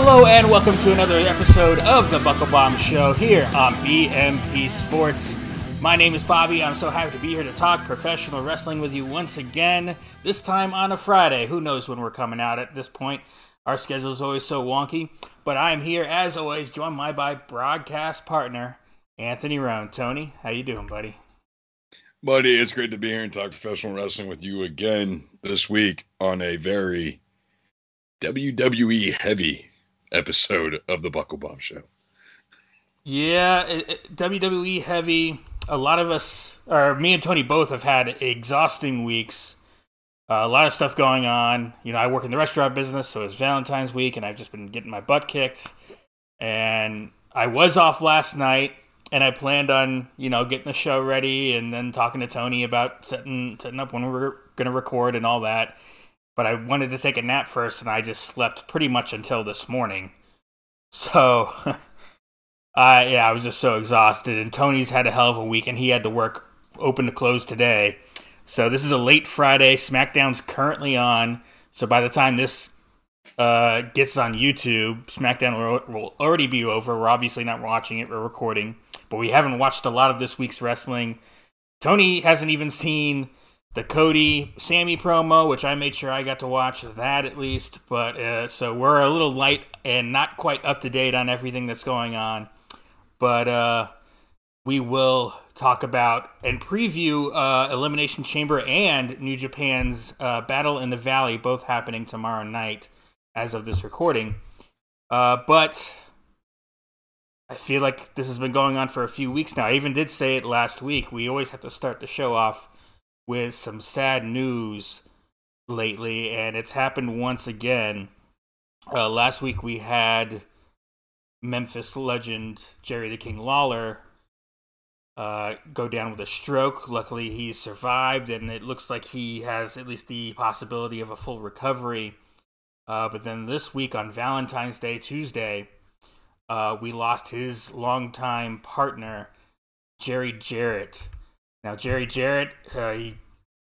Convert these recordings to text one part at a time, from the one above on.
Hello and welcome to another episode of the Buckle Bomb Show here on BMP Sports. My name is Bobby. I'm so happy to be here to talk professional wrestling with you once again. This time on a Friday. Who knows when we're coming out at this point? Our schedule is always so wonky. But I'm here as always, joined by my broadcast partner Anthony Roan. Tony, how you doing, buddy? Buddy, it's great to be here and talk professional wrestling with you again this week on a very WWE heavy episode of the Buckle Bomb Show. Yeah, WWE heavy. A lot of us, or me and Tony both, have had exhausting weeks. Uh, a lot of stuff going on. You know, I work in the restaurant business, so it's Valentine's week, and I've just been getting my butt kicked. And I was off last night, and I planned on you know getting the show ready and then talking to Tony about setting setting up when we were going to record and all that. But I wanted to take a nap first, and I just slept pretty much until this morning. So, uh, yeah, I was just so exhausted. And Tony's had a hell of a week, and he had to work open to close today. So this is a late Friday. SmackDown's currently on. So by the time this uh, gets on YouTube, SmackDown will, will already be over. We're obviously not watching it. We're recording but we haven't watched a lot of this week's wrestling. Tony hasn't even seen the Cody Sami promo, which I made sure I got to watch that at least. But uh, so we're a little light and not quite up to date on everything that's going on. But uh, we will talk about and preview uh, Elimination Chamber and New Japan's uh, Battle in the Valley, both happening tomorrow night as of this recording. Uh, but I feel like this has been going on for a few weeks now. I even did say it last week. We always have to start the show off with some sad news lately, and it's happened once again. Uh, last week we had Memphis legend Jerry the King Lawler uh, go down with a stroke. Luckily, he survived, and it looks like he has at least the possibility of a full recovery. Uh, but then this week on Valentine's Day, Tuesday, uh, we lost his longtime partner, Jerry Jarrett. Now, Jerry Jarrett, uh, he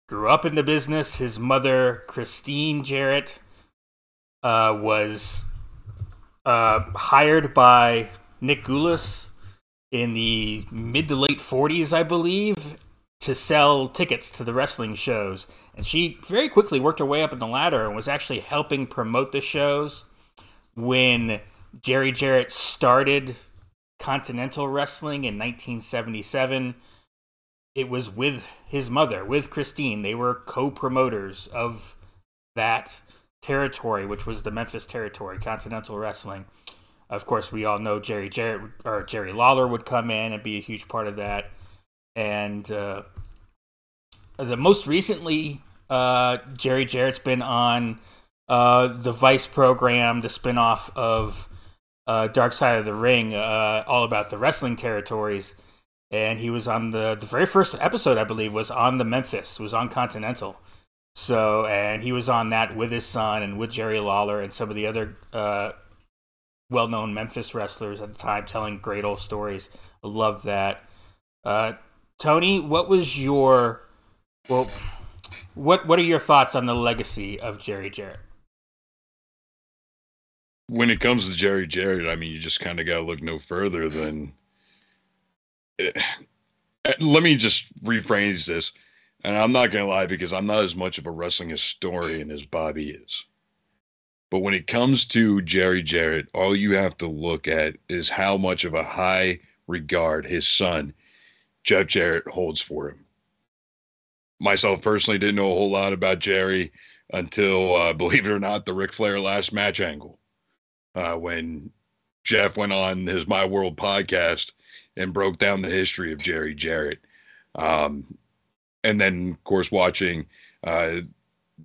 grew up in the business. His mother, Christine Jarrett, uh, was uh, hired by Nick Gulas in the mid to late 40s, I believe, to sell tickets to the wrestling shows. And she very quickly worked her way up in the ladder and was actually helping promote the shows when Jerry Jarrett started Continental Wrestling in 1977. It was with his mother, with Christine. They were co promoters of that territory, which was the Memphis territory, Continental Wrestling. Of course, we all know Jerry Jarrett or Jerry Lawler would come in and be a huge part of that. And uh, the most recently, uh, Jerry Jarrett's been on uh, the Vice program, the spinoff of uh, Dark Side of the Ring, uh, all about the wrestling territories. And he was on the the very first episode, I believe, was on the Memphis, was on Continental. So, and he was on that with his son and with Jerry Lawler and some of the other uh, well known Memphis wrestlers at the time, telling great old stories. I love that. Uh, Tony, what was your well? What what are your thoughts on the legacy of Jerry Jarrett? when it comes to Jerry Jarrett, I mean, you just kind of got to look no further than. Eh, let me just rephrase this. And I'm not going to lie because I'm not as much of a wrestling historian as Bobby is. But when it comes to Jerry Jarrett, all you have to look at is how much of a high regard his son, Jeff Jarrett, holds for him. Myself personally didn't know a whole lot about Jerry until, uh, believe it or not, the Ric Flair last match angle uh, when Jeff went on his My World podcast and broke down the history of Jerry Jarrett. Um, and then, of course, watching uh,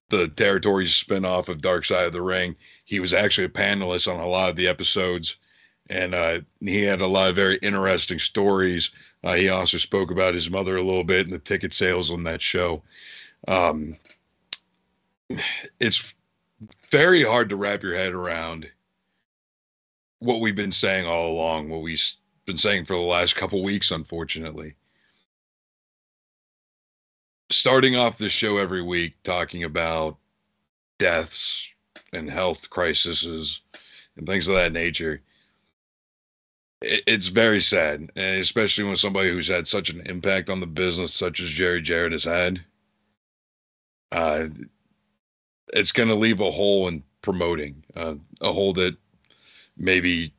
the Territories spinoff of Dark Side of the Ring, he was actually a panelist on a lot of the episodes. And uh, he had a lot of very interesting stories. Uh, he also spoke about his mother a little bit and the ticket sales on that show. Um, it's very hard to wrap your head around what we've been saying all along, what we've been saying for the last couple weeks, unfortunately. Starting off this show every week talking about deaths and health crises and things of that nature. It's very sad, and especially when somebody who's had such an impact on the business, such as Jerry Jarrett has had. Uh, it's going to leave a hole in promoting, uh, a hole that maybe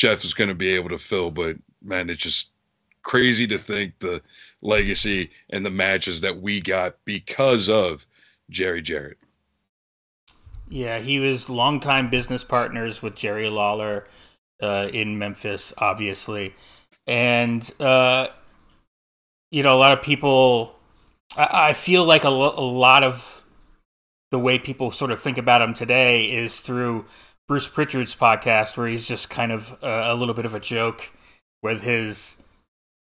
Jeff is going to be able to fill. But man, it's just crazy to think the legacy and the matches that we got because of Jerry Jarrett. Yeah, he was longtime business partners with Jerry Lawler uh, in Memphis, obviously, and uh, you know a lot of people. I, I feel like a, lo- a lot of the way people sort of think about him today is through Bruce Prichard's podcast, where he's just kind of uh, a little bit of a joke with his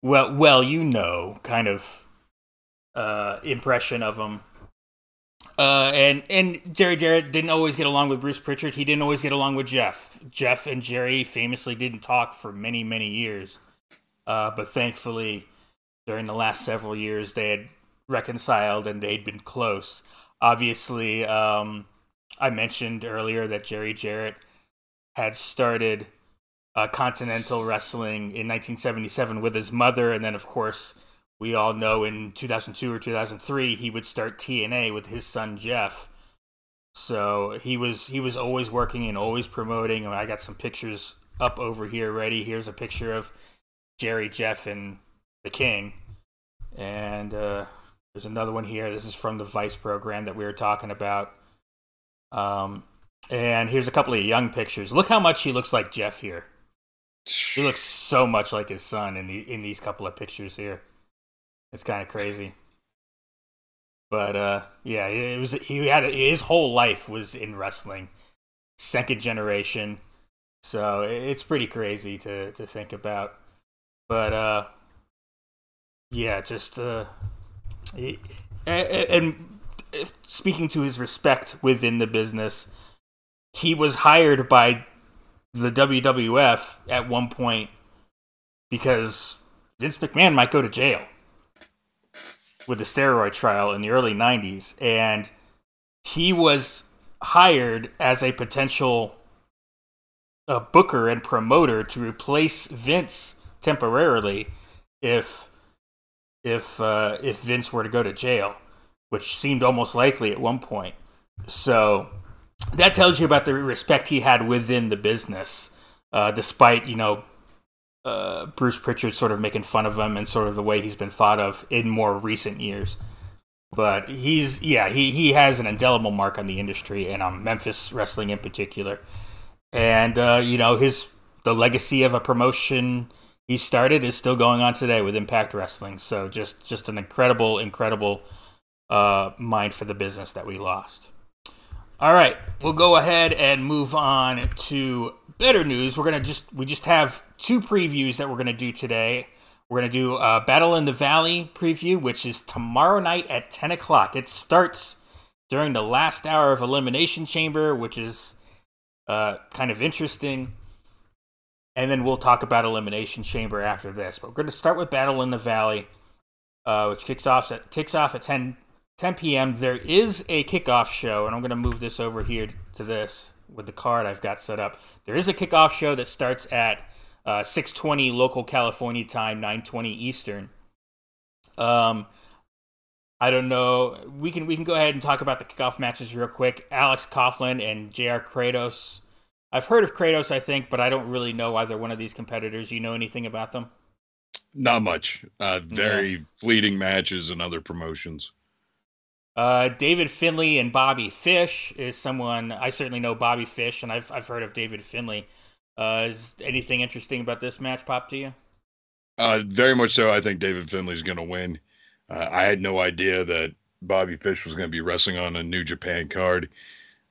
well, well, you know, kind of uh, impression of him. Uh, and and Jerry Jarrett didn't always get along with Bruce Prichard. He didn't always get along with Jeff. Jeff and Jerry famously didn't talk for many many years. Uh, but thankfully, during the last several years, they had reconciled and they'd been close. Obviously, um, I mentioned earlier that Jerry Jarrett had started uh, Continental Wrestling in 1977 with his mother, and then of course we all know in 2002 or 2003 he would start TNA with his son Jeff. So he was he was always working and always promoting. And I got some pictures up over here ready. Here's a picture of Jerry, Jeff, and the King, and uh, there's another one here. This is from the Vice program that we were talking about. Um, and here's a couple of young pictures. Look how much he looks like Jeff here. He looks so much like his son in the in these couple of pictures here. It's kind of crazy. But uh, yeah, it was he had his whole life was in wrestling, second generation. So it's pretty crazy to to think about. But uh, yeah, just uh, and speaking to his respect within the business, he was hired by the WWF at one point because Vince McMahon might go to jail with the steroid trial in the early 90s and he was hired as a potential uh, booker and promoter to replace Vince temporarily if if uh, if Vince were to go to jail, which seemed almost likely at one point. So that tells you about the respect he had within the business, uh, despite you know uh, Bruce Prichard sort of making fun of him and sort of the way he's been thought of in more recent years. But he's yeah he he has an indelible mark on the industry and on Memphis wrestling in particular, and uh, you know his the legacy of a promotion he started is still going on today with Impact Wrestling. So just just an incredible incredible uh, mind for the business that we lost. All right, we'll go ahead and move on to better news. We're gonna just we just have two previews that we're gonna do today. We're gonna do a Battle in the Valley preview, which is tomorrow night at ten o'clock. It starts during the last hour of Elimination Chamber, which is uh, kind of interesting. And then we'll talk about Elimination Chamber after this. But we're to start with Battle in the Valley, uh, which kicks off at kicks off at 10 10 p.m. There is a kickoff show, and I'm going to move this over here to this with the card I've got set up. There is a kickoff show that starts at uh, 6:20 local California time, 9:20 Eastern. Um, I don't know. We can we can go ahead and talk about the kickoff matches real quick. Alex Coughlin and Jr. Kratos. I've heard of Kratos, I think, but I don't really know either one of these competitors. You know anything about them? Not much. Uh, very yeah. fleeting matches and other promotions. Uh, David Finlay and Bobby Fish is someone I certainly know Bobby Fish, and I've I've heard of David Finlay. Uh, is anything interesting about this match pop to you? Uh, very much so. I think David Finlay's going to win. Uh, I had no idea that Bobby Fish was going to be wrestling on a New Japan card.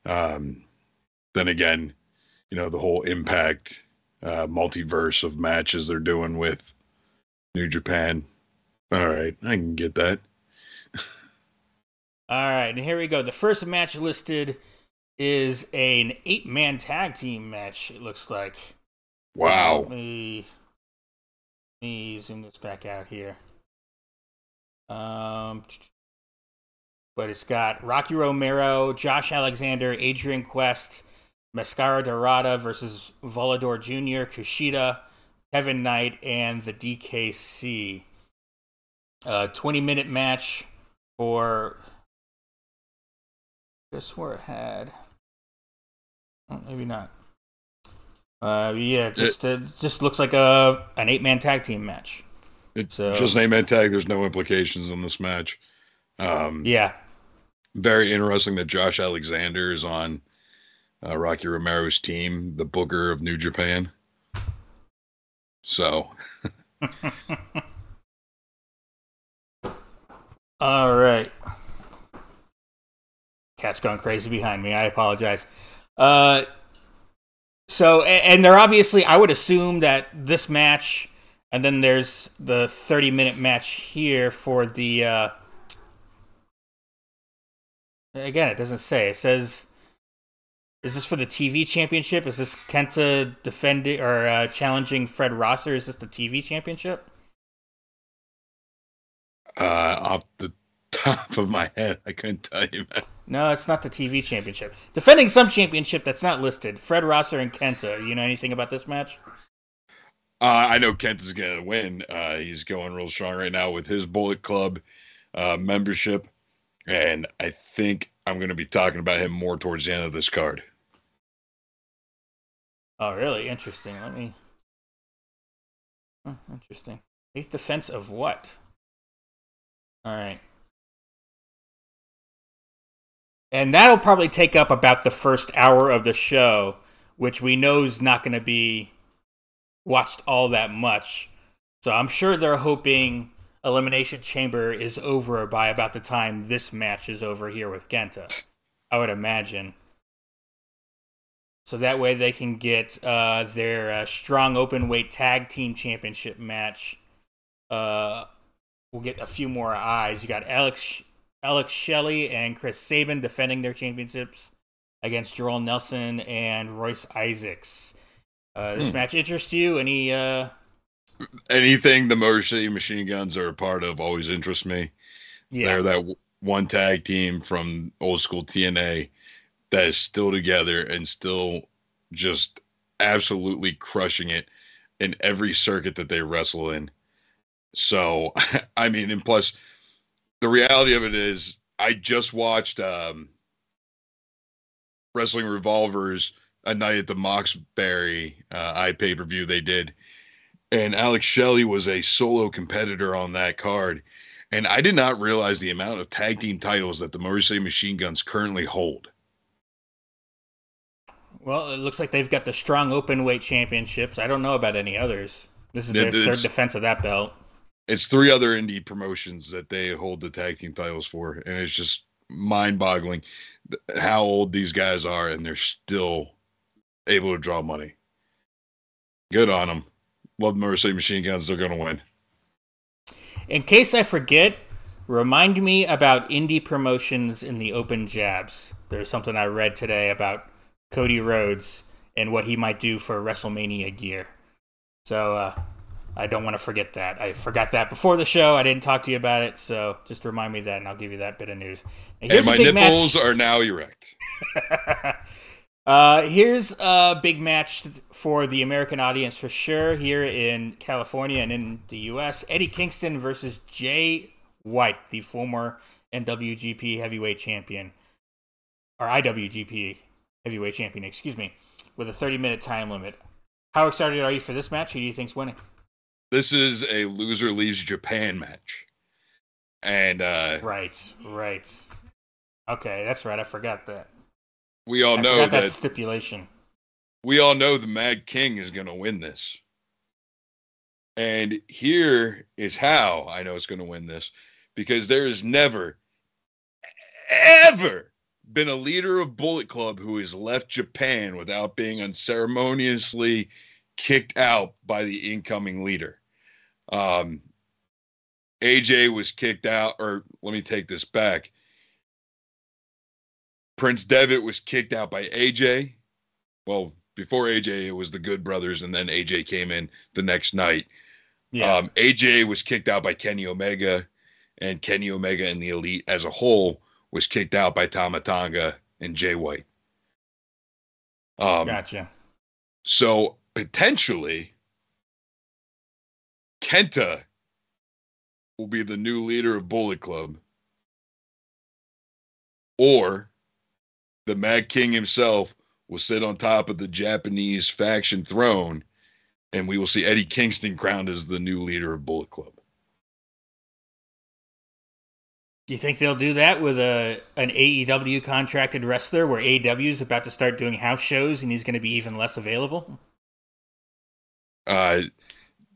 Um, then again, you know the whole Impact uh, multiverse of matches they're doing with New Japan. All right, I can get that. All right, and here we go. The first match listed is an eight man tag team match, it looks like. Wow. Let me, let me zoom this back out here. Um, but it's got Rocky Romero, Josh Alexander, Adrian Quest, Mascara Dorada versus Volador Jr., Kushida, Kevin Knight, and the DKC. A 20 minute match for. I swore it had. Oh, maybe not. Uh, yeah, just it, uh, just looks like a an eight man tag team match. It's so, just an eight man tag. There's no implications in this match. Um, yeah, very interesting that Josh Alexander is on uh, Rocky Romero's team, the Booker of New Japan. So. All right. Cat's going crazy behind me. I apologize. Uh, so, and they're obviously, I would assume that this match, and then there's the 30 minute match here for the. Uh, again, it doesn't say. It says. Is this for the TV championship? Is this Kenta defending or uh, challenging Fred Rosser? Is this the TV championship? Uh, off the top of my head, I couldn't tell you. Man. No, it's not the TV championship. Defending some championship that's not listed. Fred Rosser and Kenta. You know anything about this match? Uh, I know Kenta's going to win. Uh, he's going real strong right now with his Bullet Club uh, membership. And I think I'm going to be talking about him more towards the end of this card. Oh, really? Interesting. Let me. Oh, interesting. Eighth defense of what? All right. And that'll probably take up about the first hour of the show, which we know is not going to be watched all that much. So I'm sure they're hoping Elimination Chamber is over by about the time this match is over here with Kenta. I would imagine. So that way they can get uh, their uh, strong open weight tag team championship match. Uh, we'll get a few more eyes. You got Alex Alex Shelley and Chris Sabin defending their championships against Jorel Nelson and Royce Isaacs. Uh, this hmm. match interests you? Any uh... anything the Motor City Machine Guns are a part of always interests me. Yeah, they're that one tag team from old school TNA that is still together and still just absolutely crushing it in every circuit that they wrestle in. So, I mean, and plus the reality of it is, I just watched um, Wrestling Revolvers a night at the Moxbury uh, i pay per view they did, and Alex Shelley was a solo competitor on that card. And I did not realize the amount of tag team titles that the Motor City Machine Guns currently hold. Well, it looks like they've got the strong open weight championships. I don't know about any others. This is their third defense of that belt it's three other indie promotions that they hold the tag team titles for, and it's just mind-boggling how old these guys are, and they're still able to draw money. Good on them. Love the City Machine Guns. They're to win. In case I forget, remind me about indie promotions in the open jabs. There's something I read today about Cody Rhodes and what he might do for WrestleMania gear. So uh, I don't want to forget that. I forgot that before the show. I didn't talk to you about it, so just remind me that, and I'll give you that bit of news. Now, and my nipples match. are now erect. uh, here's a big match for the American audience for sure. Here in California and in the U.S., Eddie Kingston versus Jay White, the former NWGP Heavyweight Champion, or IWGP Heavyweight Champion, excuse me, with a 30 minute time limit. How excited are you for this match? Who do you think's winning? This is a loser leaves Japan match. And uh Right, right. Okay, that's right. I forgot that. We all I know that, that stipulation. We all know the Mad King is going to win this. And here is how I know it's going to win this because there has never, ever been a leader of Bullet Club who has left Japan without being unceremoniously kicked out by the incoming leader. Um, AJ was kicked out, or let me take this back. Prince Devitt was kicked out by AJ. Well, before AJ, it was the Good Brothers, and then AJ came in the next night. Yeah. Um, AJ was kicked out by Kenny Omega, and Kenny Omega and the Elite as a whole was kicked out by Tama Tonga and Jay White. Um, Gotcha. So potentially, Kenta will be the new leader of Bullet Club, or the Mad King himself will sit on top of the Japanese faction throne, and we will see Eddie Kingston crowned as the new leader of Bullet Club. Do you think they'll do that with a an AEW contracted wrestler where AEW is about to start doing house shows and he's going to be even less available? Uh,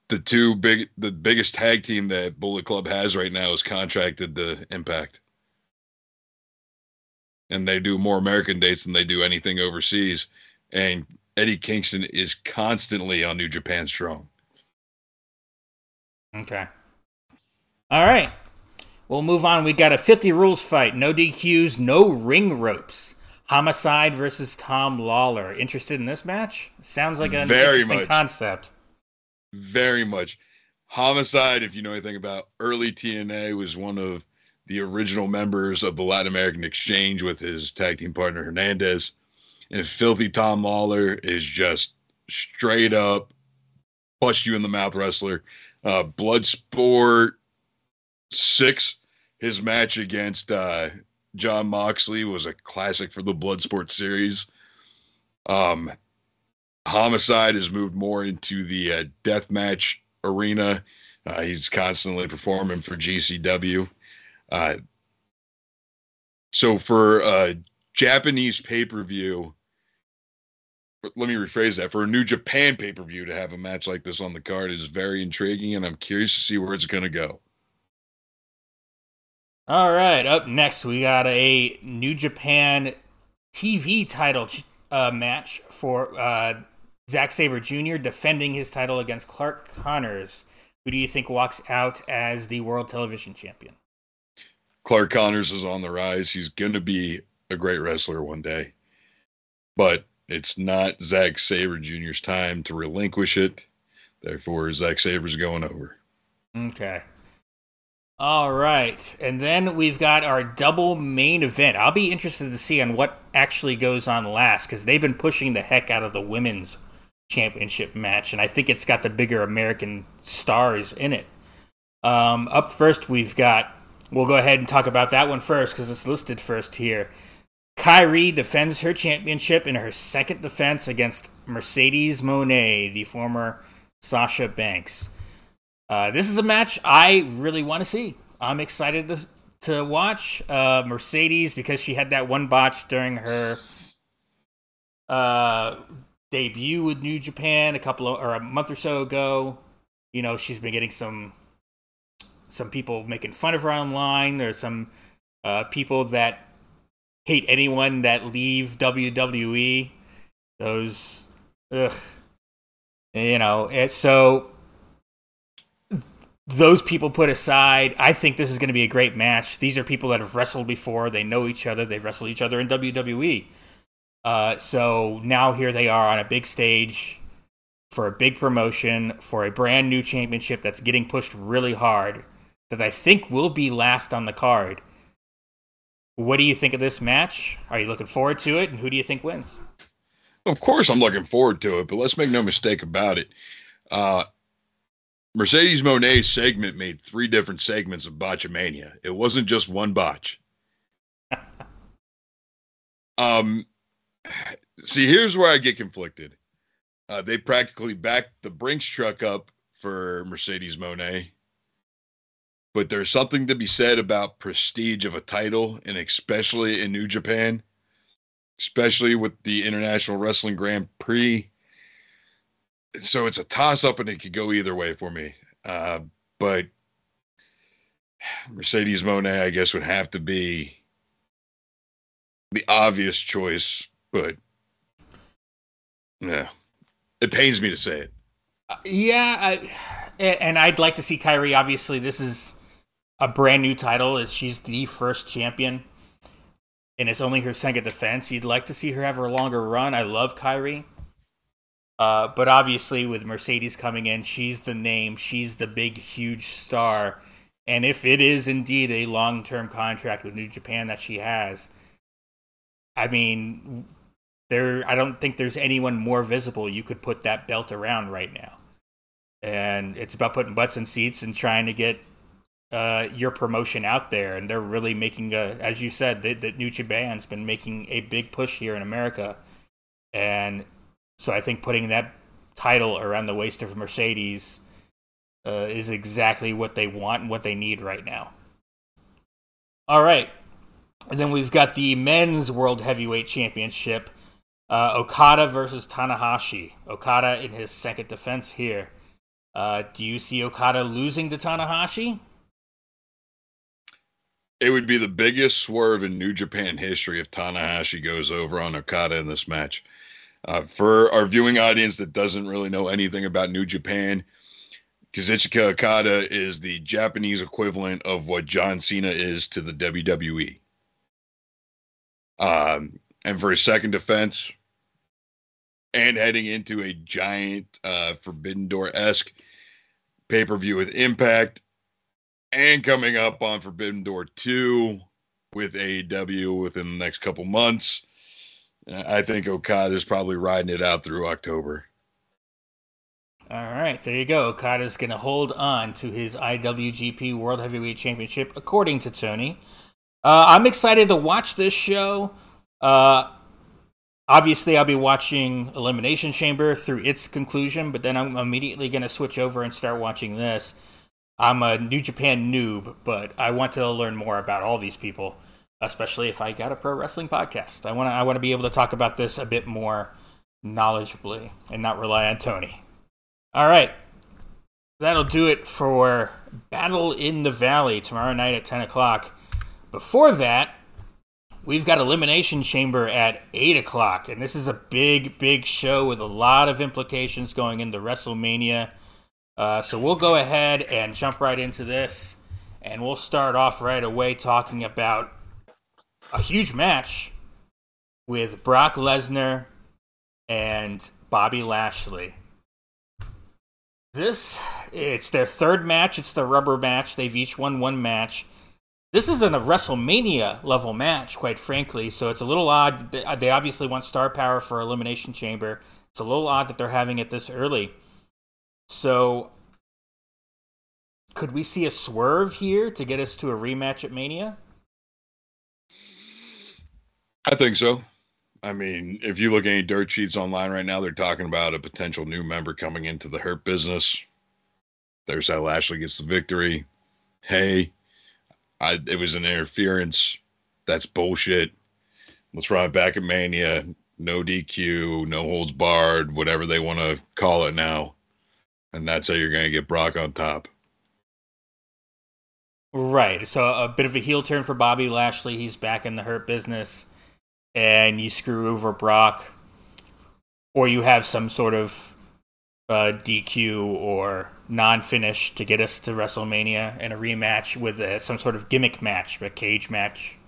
the two big, the biggest tag team that Bullet Club has right now is contracted to Impact, and they do more American dates than they do anything overseas. And Eddie Kingston is constantly on New Japan Strong. Okay. All right. We'll move on. We got a filthy rules fight. No DQs, no ring ropes. Homicide versus Tom Lawlor. Interested in this match? Sounds like an Very interesting much. concept. Very much. Homicide, if you know anything about early TNA, was one of the original members of the Latin American Exchange with his tag team partner Hernandez. And Filthy Tom Lawlor is just straight up bust you in the mouth wrestler. Uh, Bloodsport six, his match against uh, Jon Moxley was a classic for the Bloodsport series. Um, Homicide has moved more into the uh, death match arena. Uh, he's constantly performing for GCW. Uh, so for a Japanese pay per view, let me rephrase that. For a New Japan pay per view to have a match like this on the card is very intriguing, and I'm curious to see where it's going to go. All right. Up next, we got a New Japan TV title uh, match for uh, Zack Sabre Jr. defending his title against Clark Connors. Who do you think walks out as the World Television Champion? Clark Connors is on the rise. He's going to be a great wrestler one day, but it's not Zack Sabre Jr.'s time to relinquish it. Therefore, Zack Sabre's going over. Okay. All right. And then we've got our double main event. I'll be interested to see on what actually goes on last because they've been pushing the heck out of the women's championship match, and I think it's got the bigger American stars in it. Um, up first, we've got. We'll go ahead and talk about that one first because it's listed first here. Kairi defends her championship in her second defense against Mercedes Moné, the former Sasha Banks. Uh, this is a match I really want to see. I'm excited to to watch uh, Mercedes because she had that one botch during her uh, debut with New Japan a couple of, or a month or so ago. You know, she's been getting some some people making fun of her online. There's some uh, people that hate anyone that leave WWE. Those, ugh, you know. And so those people put aside, I think this is going to be a great match. These are people that have wrestled before. They know each other. They've wrestled each other in WWE. Uh, so now here they are on a big stage for a big promotion for a brand new championship that's getting pushed really hard that I think will be last on the card. What do you think of this match? Are you looking forward to it? And who do you think wins? Of course, I'm looking forward to it, but let's make no mistake about it. Uh, Mercedes Moné's segment made three different segments of Botchamania. It wasn't just one botch. um, see, here's where I get conflicted. Uh, they practically backed the Brinks truck up for Mercedes Moné, but there's something to be said about prestige of a title, and especially in New Japan, especially with the International Wrestling Grand Prix so it's a toss up and it could go either way for me. Uh, but Mercedes Moné, I guess, would have to be the obvious choice. But yeah, it pains me to say it. Uh, yeah, I, and I'd like to see Kairi. Obviously, this is a brand new title. As she's the first champion, and it's only her second defense. You'd like to see her have a longer run. I love Kairi. Uh, but obviously, with Mercedes coming in, she's the name, she's the big, huge star. And if it is indeed a long term contract with New Japan that she has, I mean, there I don't think there's anyone more visible you could put that belt around right now. And it's about putting butts in seats and trying to get uh, your promotion out there. And they're really making a, as you said, that the New Japan's been making a big push here in America. And so I think putting that title around the waist of Mercedes uh, is exactly what they want and what they need right now. All right. And then we've got the men's World Heavyweight Championship. Uh, Okada versus Tanahashi. Okada in his second defense here. Uh, do you see Okada losing to Tanahashi? It would be the biggest swerve in New Japan history if Tanahashi goes over on Okada in this match. Uh, for our viewing audience that doesn't really know anything about New Japan, Kazuchika Okada is the Japanese equivalent of what John Cena is to the WWE. Um, and for his second defense, and heading into a giant uh, Forbidden Door esque pay per view with Impact, and coming up on Forbidden Door 2 with AEW within the next couple months. I think Okada is probably riding it out through October. All right, there you go. Okada's going to hold on to his IWGP World Heavyweight Championship, according to Tony. Uh, I'm excited to watch this show. Uh, obviously I'll be watching Elimination Chamber through its conclusion, but then I'm immediately going to switch over and start watching this. I'm a New Japan noob, but I want to learn more about all these people, especially if I got a pro wrestling podcast. I want to I want to be able to talk about this a bit more knowledgeably and not rely on Tony. All right. That'll do it for Battle in the Valley tomorrow night at 10 o'clock. Before that, We've got Elimination Chamber at 8 o'clock, and this is a big, big show with a lot of implications going into WrestleMania. Uh, so we'll go ahead and jump right into this, and we'll start off right away talking about a huge match with Brock Lesnar and Bobby Lashley. This, it's their third match. It's the rubber match. They've each won one match. This isn't a WrestleMania level match, quite frankly. So it's a little odd. Uh, they obviously want star power for Elimination Chamber. It's a little odd that they're having it this early. So could we see a swerve here to get us to a rematch at Mania? I think so. I mean, if you look at any dirt sheets online right now, they're talking about a potential new member coming into the Hurt business. There's how Lashley gets the victory. Hey, I it was an interference. That's bullshit. Let's run it back at Mania. No DQ, no holds barred, whatever they want to call it now. And that's how you're going to get Brock on top. Right. So a bit of a heel turn for Bobby Lashley. He's back in the hurt business. And you screw over Brock. Or you have some sort of uh, DQ or non-finish to get us to WrestleMania and a rematch with some sort of gimmick match, a cage match,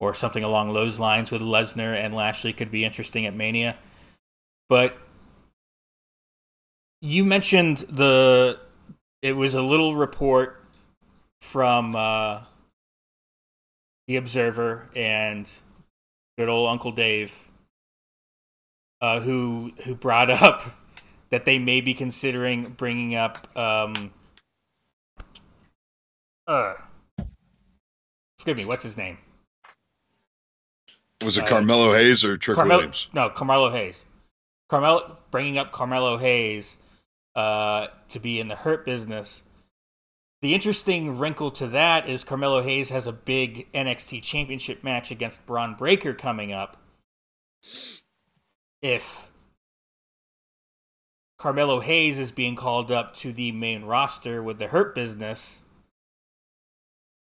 or something along those lines with Lesnar and Lashley could be interesting at Mania. But you mentioned the it was a little report from uh, the Observer and good old Uncle Dave, uh, who who brought up that they may be considering bringing up. Um, uh, forgive me. What's his name? Was it uh, Carmelo Hayes or Trick Carmelo, Williams? No, Carmelo Hayes. Carmelo bringing up Carmelo Hayes uh, to be in the hurt business. The interesting wrinkle to that is Carmelo Hayes has a big NXT championship match against Bron Breakker coming up. If Carmelo Hayes is being called up to the main roster with the Hurt Business,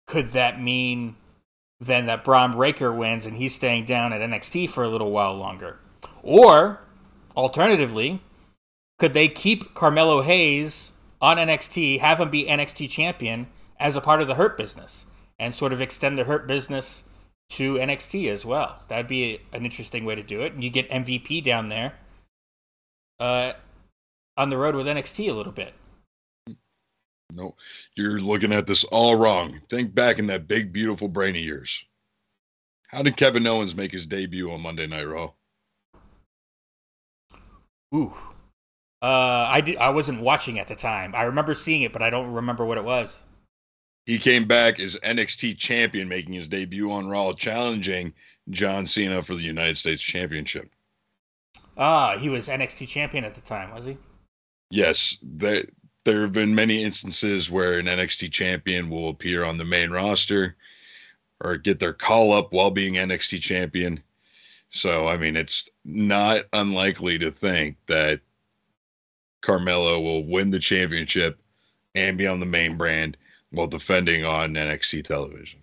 could that mean then that Bron Breakker wins and he's staying down at NXT for a little while longer? Or, alternatively, could they keep Carmelo Hayes on NXT, have him be NXT champion as a part of the Hurt Business, and sort of extend the Hurt Business to NXT as well? That'd be an interesting way to do it. And you get MVP down there. Uh, on the road with NXT a little bit. No, you're looking at this all wrong. Think back in that big, beautiful brain of yours. How did Kevin Owens make his debut on Monday Night Raw? Ooh. Uh, I did. I wasn't watching at the time. I remember seeing it, but I don't remember what it was. He came back as NXT champion, making his debut on Raw, challenging John Cena for the United States Championship. Ah, he was NXT champion at the time, was he? Yes, there there have been many instances where an NXT champion will appear on the main roster or get their call up while being NXT champion. So, I mean, it's not unlikely to think that Carmelo will win the championship and be on the main brand while defending on NXT television.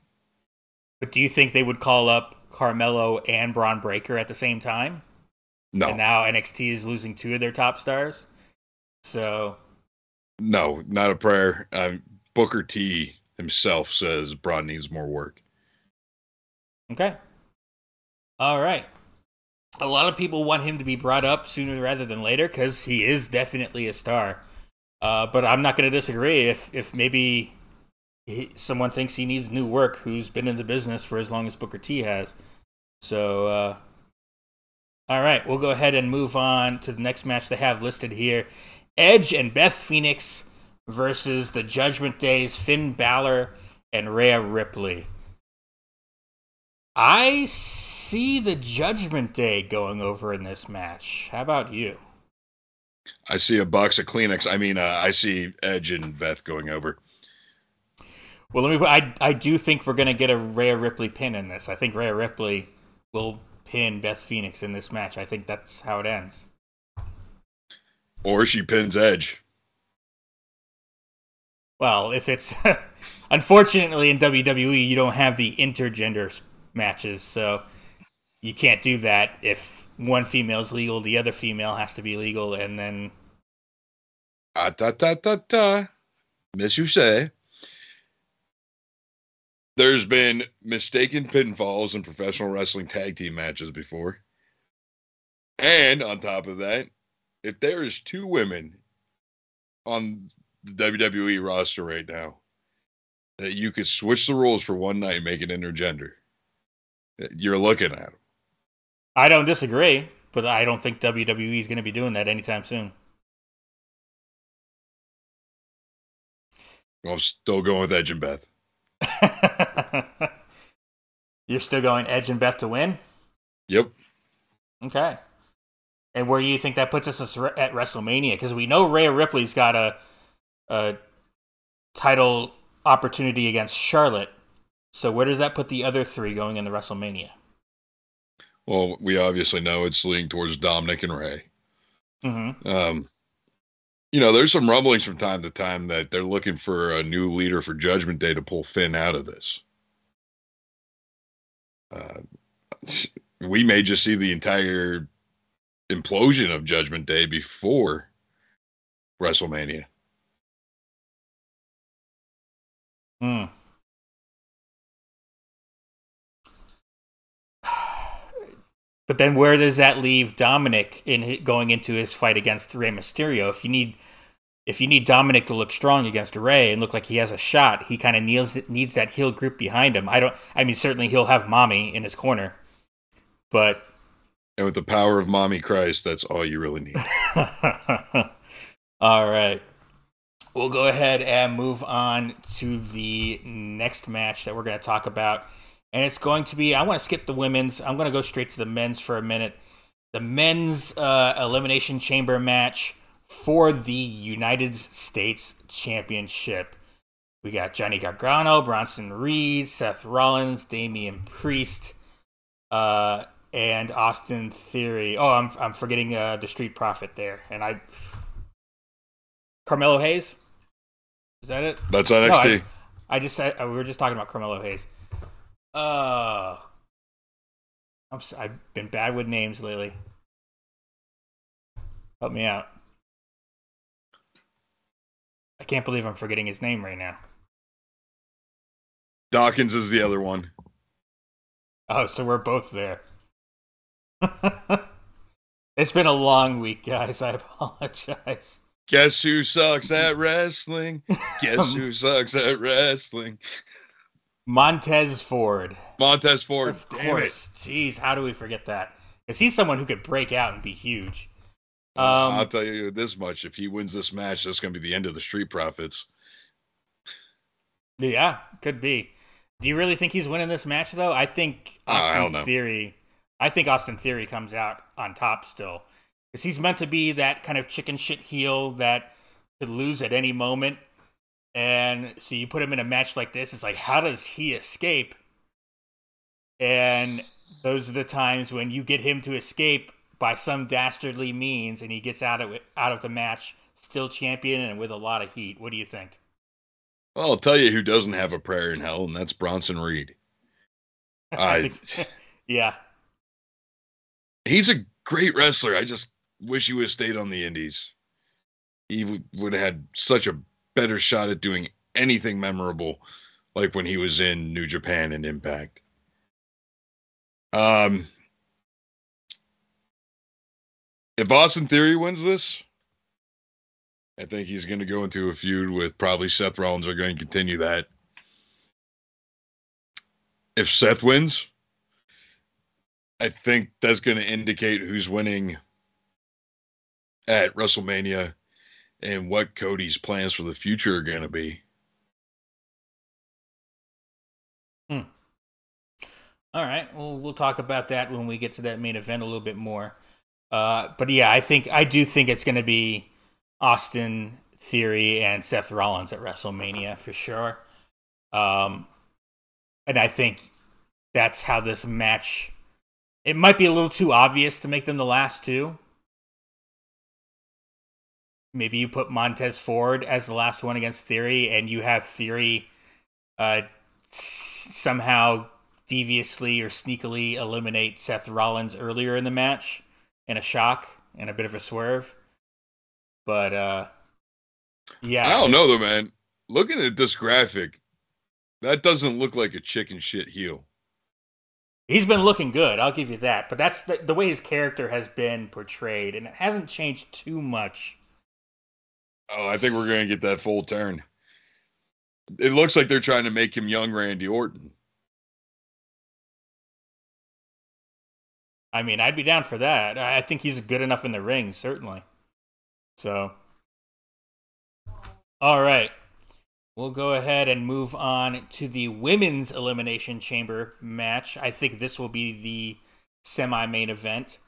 But do you think they would call up Carmelo and Bron Breakker at the same time? No. And now NXT is losing two of their top stars. So. No, not a prayer. Um, Booker T himself says Bron needs more work. Okay. All right. A lot of people want him to be brought up sooner rather than later because he is definitely a star. Uh, but I'm not going to disagree if if maybe he, someone thinks he needs new work who's been in the business for as long as Booker T has. So, uh, all right, we'll go ahead and move on to the next match they have listed here Edge and Beth Phoenix versus the Judgment Days, Finn Balor and Rhea Ripley. I see the Judgment Day going over in this match. How about you? I see a box of Kleenex. I mean, uh, I see Edge and Beth going over. Well, let me. I I do think we're gonna get a Rhea Ripley pin in this. I think Rhea Ripley will pin Beth Phoenix in this match. I think that's how it ends. Or she pins Edge. Well, if it's unfortunately in WWE, you don't have the intergender matches, so you can't do that. If one female is legal, the other female has to be legal, and then. Ah, ta ta ta ta. Miss you say. There's been mistaken pinfalls in professional wrestling tag team matches before. And on top of that, if there is two women on the WWE roster right now that you could switch the rules for one night and make it intergender, you're looking at them. I don't disagree, but I don't think WWE is going to be doing that anytime soon. I'm still going with Edge and Beth. You're still going Edge and Beth to win? Yep. Okay. And where do you think that puts us at WrestleMania? Because we know Rhea Ripley's got a, a title opportunity against Charlotte. So where does that put the other three going into WrestleMania? Well, we obviously know it's leaning towards Dominic and Rey. Mm-hmm. Um, you know, there's some rumblings from time to time that they're looking for a new leader for Judgment Day to pull Finn out of this. Uh, we may just see the entire implosion of Judgment Day before WrestleMania. Hmm. But then, where does that leave Dominic in going into his fight against Rey Mysterio? If you need, if you need Dominic to look strong against Rey and look like he has a shot, he kind of needs needs that heel group behind him. I don't. I mean, certainly he'll have Mommy in his corner, but and with the power of Mommy Christ, that's all you really need. all right. We'll go ahead and move on to the next match that we're going to talk about and it's going to be. I want to skip the women's. I'm going to go straight to the men's for a minute. The men's uh, elimination chamber match for the United States Championship. We got Johnny Gargano, Bronson Reed, Seth Rollins, Damian Priest, uh, and Austin Theory. Oh, I'm I'm forgetting uh, the Street Profit there, and I Carmelo Hayes. Is that it? That's NXT. No, I, I, just said we were just talking about Carmelo Hayes. Uh, I'm I've been bad with names lately. Help me out. I can't believe I'm forgetting his name right now. Dawkins is the other one. Oh, so we're both there. it's been a long week, guys. I apologize. Guess who sucks at wrestling? Guess who sucks at wrestling? Montez Ford. Montez Ford. Of course. Jeez, how do we forget that? Because he's someone who could break out and be huge. Um, I'll tell you this much: if he wins this match, that's going to be the end of the Street Profits. Yeah, could be. Do you really think he's winning this match though? I think Austin uh, I Theory. I think Austin Theory comes out on top still because he's meant to be that kind of chicken shit heel that could lose at any moment. And so you put him in a match like this, it's like, how does he escape? And those are the times when you get him to escape by some dastardly means, and he gets out of out of the match, still champion and with a lot of heat. What do you think? Well, I'll tell you who doesn't have a prayer in hell, and that's Bronson Reed. I, yeah, he's a great wrestler. I just wish he would have stayed on the Indies. He would have had such a better shot at doing anything memorable, like when he was in New Japan and Impact. Um, if Austin Theory wins this, I think he's going to go into a feud with probably Seth Rollins. Are going to continue that. If Seth wins, I think that's going to indicate who's winning at WrestleMania and what Cody's plans for the future are going to be. Hmm. All right. Well, we'll talk about that when we get to that main event a little bit more. Uh, but yeah, I think I do think it's going to be Austin Theory and Seth Rollins at WrestleMania for sure. Um, and I think that's how this match. It might be a little too obvious to make them the last two. Maybe you put Montez Ford as the last one against Theory, and you have Theory uh, somehow deviously or sneakily eliminate Seth Rollins earlier in the match in a shock and a bit of a swerve. But uh yeah. I don't know though, man. Looking at this graphic, that doesn't look like a chicken shit heel. He's been looking good, I'll give you that. But that's the, the way his character has been portrayed, and it hasn't changed too much. Oh, I think we're gonna get that full turn. It looks like they're trying to make him young Randy Orton. I mean, I'd be down for that. I think he's good enough in the ring, certainly. So, all right. We'll go ahead and move on to the women's elimination chamber match. I think this will be the semi main event.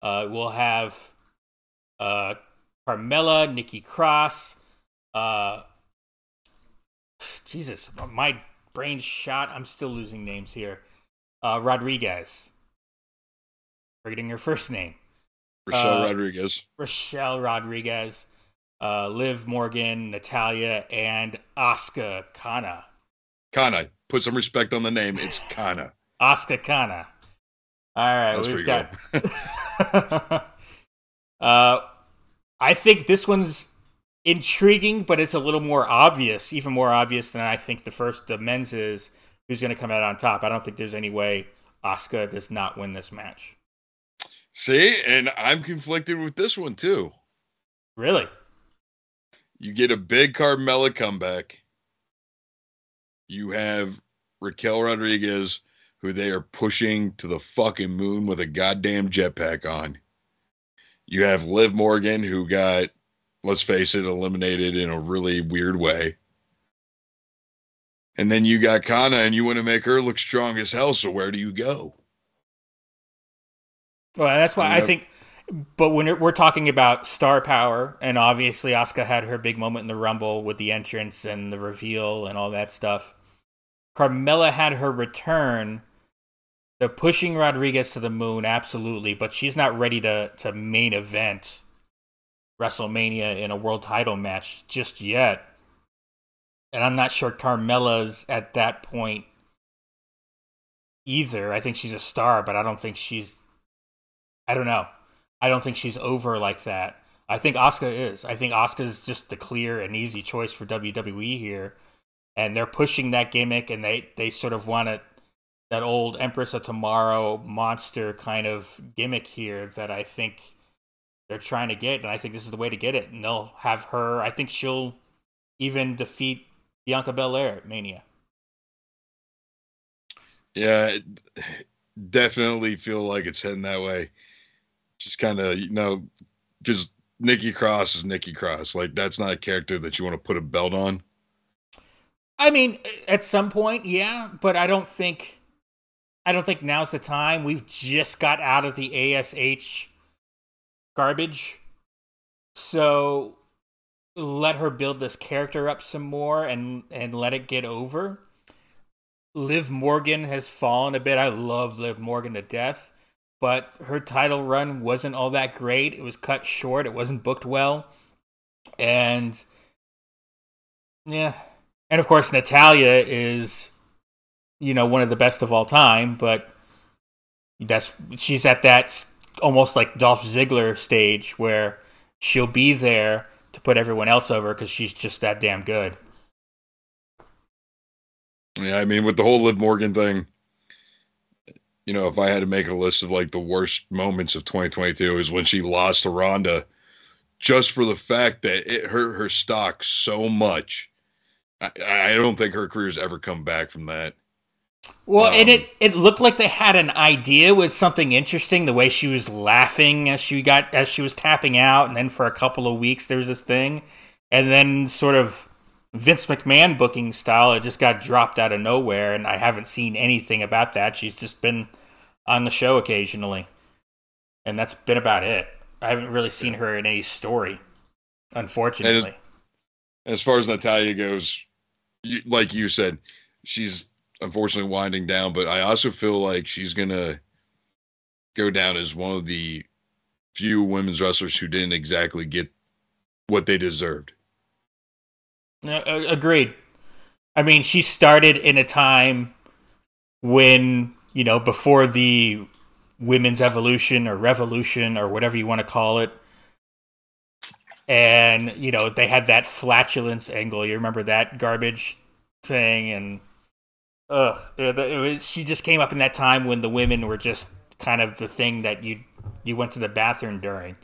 Uh, we'll have uh, Carmella, Nikki Cross. Uh, Jesus, my brain shot. I'm still losing names here. Uh, Rodriguez forgetting her first name. Rochelle uh, Rodriguez. Rochelle Rodriguez, uh, Liv Morgan, Natalya, and Asuka Kana. Kana. Put some respect on the name. It's Kana. Asuka Kana. All right, That's we've got. uh, I think this one's intriguing, but it's a little more obvious, even more obvious than I think the first, the men's is. Who's going to come out on top? I don't think there's any way Asuka does not win this match. See, and I'm conflicted with this one too. Really? You get a big Carmella comeback. You have Raquel Rodriguez, who they are pushing to the fucking moon with a goddamn jetpack on. You have Liv Morgan, who got, let's face it, eliminated in a really weird way. And then you got Kana, and you want to make her look strong as hell. So where do you go? Well, that's why I think. But when we're talking about star power, and obviously Asuka had her big moment in the Rumble with the entrance and the reveal and all that stuff. Carmella had her return. The pushing Rodriguez to the moon, absolutely, but she's not ready to to main event WrestleMania in a world title match just yet. And I'm not sure Carmella's at that point either. I think she's a star, but I don't think she's I don't know. I don't think she's over like that. I think Asuka is. I think Asuka's just the clear and easy choice for WWE here, and they're pushing that gimmick, and they they sort of want it that old Empress of Tomorrow monster kind of gimmick here that I think they're trying to get, and I think this is the way to get it. And they'll have her. I think she'll even defeat Bianca Belair at Mania. Yeah, definitely feel like it's heading that way just kind of you know just Nikki Cross is Nikki Cross. Like that's not a character that you want to put a belt on. I mean, at some point, yeah, but I don't think I don't think now's the time. We've just got out of the ASH garbage. So let her build this character up some more and and let it get over. Liv Morgan has fallen a bit. I love Liv Morgan to death, but her title run wasn't all that great. It was cut short. It wasn't booked well. And yeah. And of course Natalya is you know one of the best of all time, but that's she's at that almost like Dolph Ziggler stage where she'll be there to put everyone else over because she's just that damn good. Yeah, I mean, with the whole Liv Morgan thing, you know, if I had to make a list of like the worst moments of 2022 is when she lost to Ronda, just for the fact that it hurt her stock so much. I, I don't think her career's ever come back from that. Well, um, and it it looked like they had an idea with something interesting. The way she was laughing as she got as she was tapping out, and then for a couple of weeks there was this thing, and then sort of Vince McMahon booking style, it just got dropped out of nowhere, and I haven't seen anything about that. She's just been on the show occasionally, and that's been about it. I haven't really seen her in any story, unfortunately. As, as, far as Natalya goes, you, like you said, she's unfortunately winding down, but I also feel like she's gonna go down as one of the few women's wrestlers who didn't exactly get what they deserved. Uh, agreed. I mean, she started in a time when, you know, before the women's evolution or revolution or whatever you want to call it. And, you know, they had that flatulence angle. You remember that garbage thing? And ugh, was, she just came up in that time when the women were just kind of the thing that you you went to the bathroom during,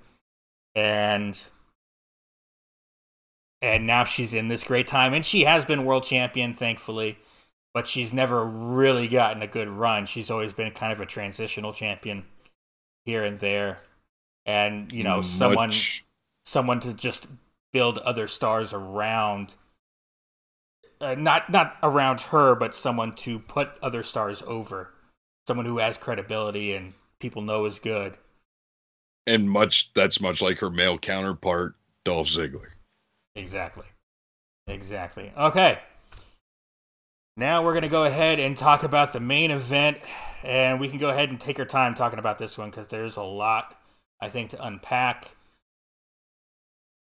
and and now she's in this great time, and she has been world champion, thankfully, but she's never really gotten a good run. She's always been kind of a transitional champion here and there, and you know, Much. someone someone to just build other stars around uh, not not around her, but someone to put other stars over, someone who has credibility and people know is good. And much that's much like her male counterpart, Dolph Ziggler. Exactly, exactly. Okay, now we're gonna go ahead and talk about the main event, and we can go ahead and take our time talking about this one because there's a lot I think to unpack.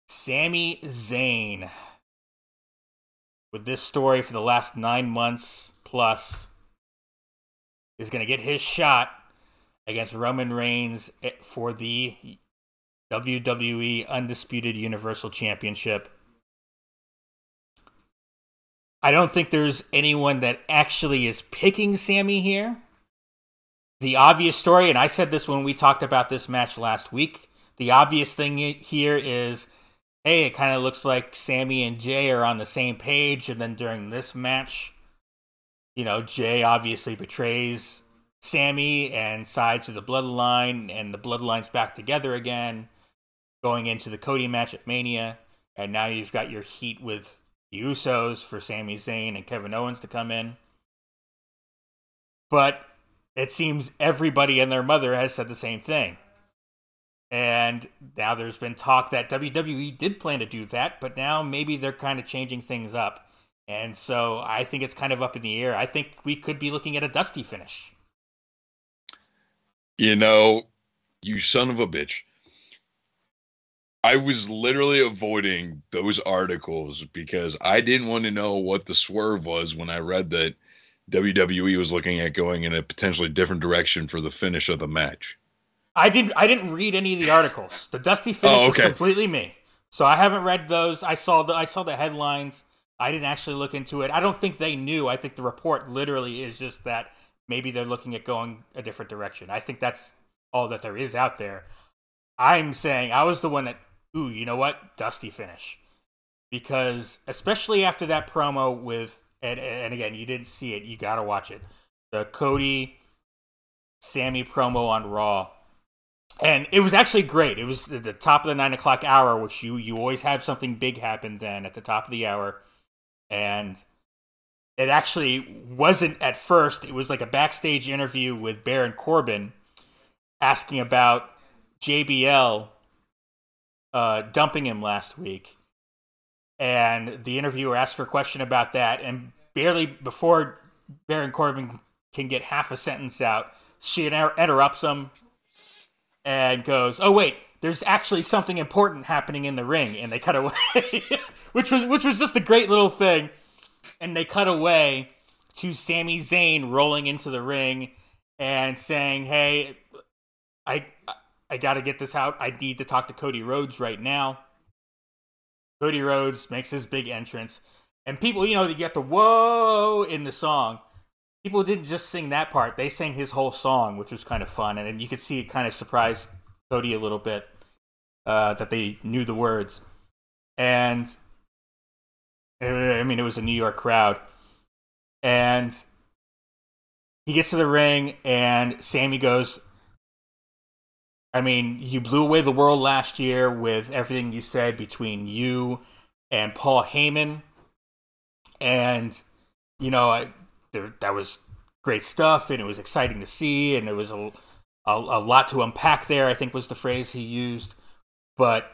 Sami Zayn with this story for the last nine months plus is going to get his shot against Roman Reigns eh, for the WWE Undisputed Universal Championship. I don't think there's anyone that actually is picking Sami here. The obvious story, and I said this when we talked about this match last week, the obvious thing here is hey, it kind of looks like Sami and Jay are on the same page. And then during this match, you know, Jay obviously betrays Sami and sides of the bloodline, and the bloodline's back together again, going into the Cody match at Mania. And now you've got your heat with Usos for Sami Zayn and Kevin Owens to come in. But it seems everybody and their mother has said the same thing. And now there's been talk that WWE did plan to do that, but now maybe they're kind of changing things up. And so I think it's kind of up in the air. I think we could be looking at a dusty finish. You know, you son of a bitch. I was literally avoiding those articles because I didn't want to know what the swerve was when I read that WWE was looking at going in a potentially different direction for the finish of the match. I didn't. I didn't read any of the articles. The Dusty oh, finish oh, okay. is completely me. So I haven't read those. I saw the. I saw the headlines. I didn't actually look into it. I don't think they knew. I think the report literally is just that maybe they're looking at going a different direction. I think that's all that there is out there. I'm saying I was the one that. Ooh, you know what? Dusty finish. Because especially after that promo with and and again, you didn't see it. You got to watch it. The Cody Sami promo on Raw and it was actually great. It was the top of the nine o'clock hour, which you you always have something big happen then at the top of the hour, and it actually wasn't at first. It was like a backstage interview with Baron Corbin asking about JBL uh, dumping him last week, and the interviewer asked her a question about that, and barely before Baron Corbin can get half a sentence out, she interrupts him and goes, "Oh wait, there's actually something important happening in the ring," and they cut away, which was which was just a great little thing, and they cut away to Sami Zayn rolling into the ring and saying, "Hey, I I got to get this out. I need to talk to Cody Rhodes right now." Cody Rhodes makes his big entrance, and people, you know, they get the whoa in the song people didn't just sing that part; they sang his whole song, which was kind of fun, and you could see it kind of surprised Cody a little bit uh, that they knew the words. And I mean, it was a New York crowd, and he gets to the ring, and Sami goes. I mean, you blew away the world last year with everything you said between you and Paul Heyman. And, you know, there, that was great stuff, and it was exciting to see, and it was a, a, a lot to unpack there. I think was the phrase he used, but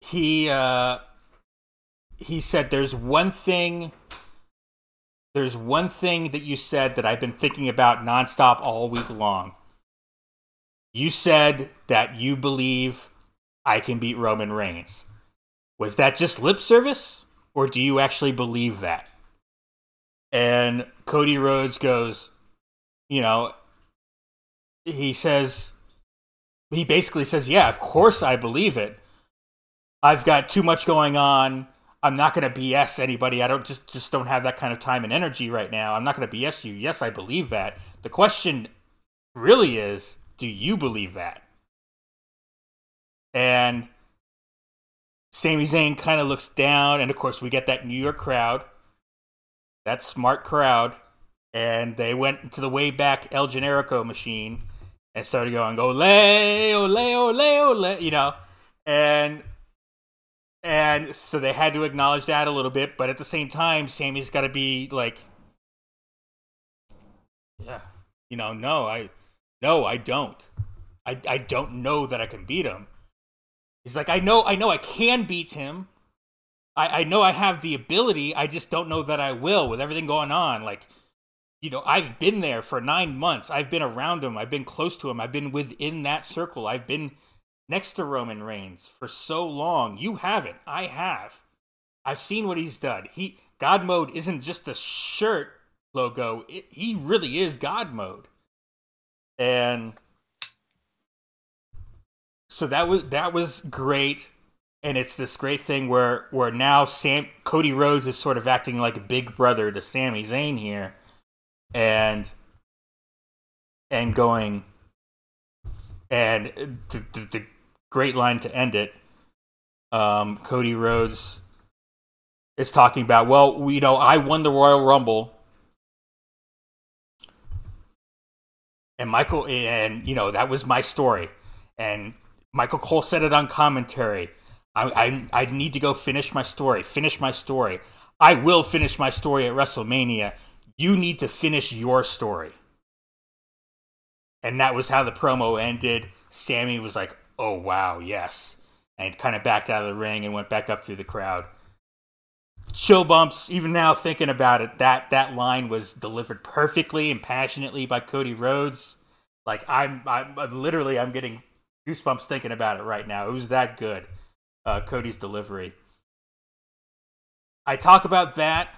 he uh, he said, "There's one thing." There's one thing that you said that I've been thinking about nonstop all week long. You said that you believe I can beat Roman Reigns. Was that just lip service, or do you actually believe that? And Cody Rhodes goes, you know, he says, he basically says, yeah, of course I believe it. I've got too much going on. I'm not going to BS anybody. I don't just just don't have that kind of time and energy right now. I'm not going to BS you. Yes, I believe that. The question really is, do you believe that? And Sami Zayn kind of looks down, and of course we get that New York crowd that smart crowd, and they went to the way back El Generico machine and started going ole ole ole ole, you know, and and so they had to acknowledge that a little bit, but at the same time, Sami's got to be like, yeah, you know, no, I, no, I don't, I, I don't know that I can beat him. He's like, I know, I know, I can beat him. I, I know I have the ability. I just don't know that I will with everything going on. Like, you know, I've been there for nine months. I've been around him. I've been close to him. I've been within that circle. I've been next to Roman Reigns for so long. You haven't. I have. I've seen what he's done. He God mode isn't just a shirt logo. It, he really is God mode. And so that was that was great and it's this great thing where where now Sam Cody Rhodes is sort of acting like a big brother to Sami Zayn here, and and going and the, the, the great line to end it. Um, Cody Rhodes is talking about, well, you know, I won the Royal Rumble. And Michael, and, you know, that was my story. And Michael Cole said it on commentary. I, I, I need to go finish my story. Finish my story. I will finish my story at WrestleMania. You need to finish your story. And that was how the promo ended. Sami was like, oh, wow, yes. And kind of backed out of the ring and went back up through the crowd. Chill bumps, even now thinking about it, that, that line was delivered perfectly and passionately by Cody Rhodes. Like, I'm, I'm literally, I'm getting goosebumps thinking about it right now. It was that good uh, Cody's delivery. I talk about that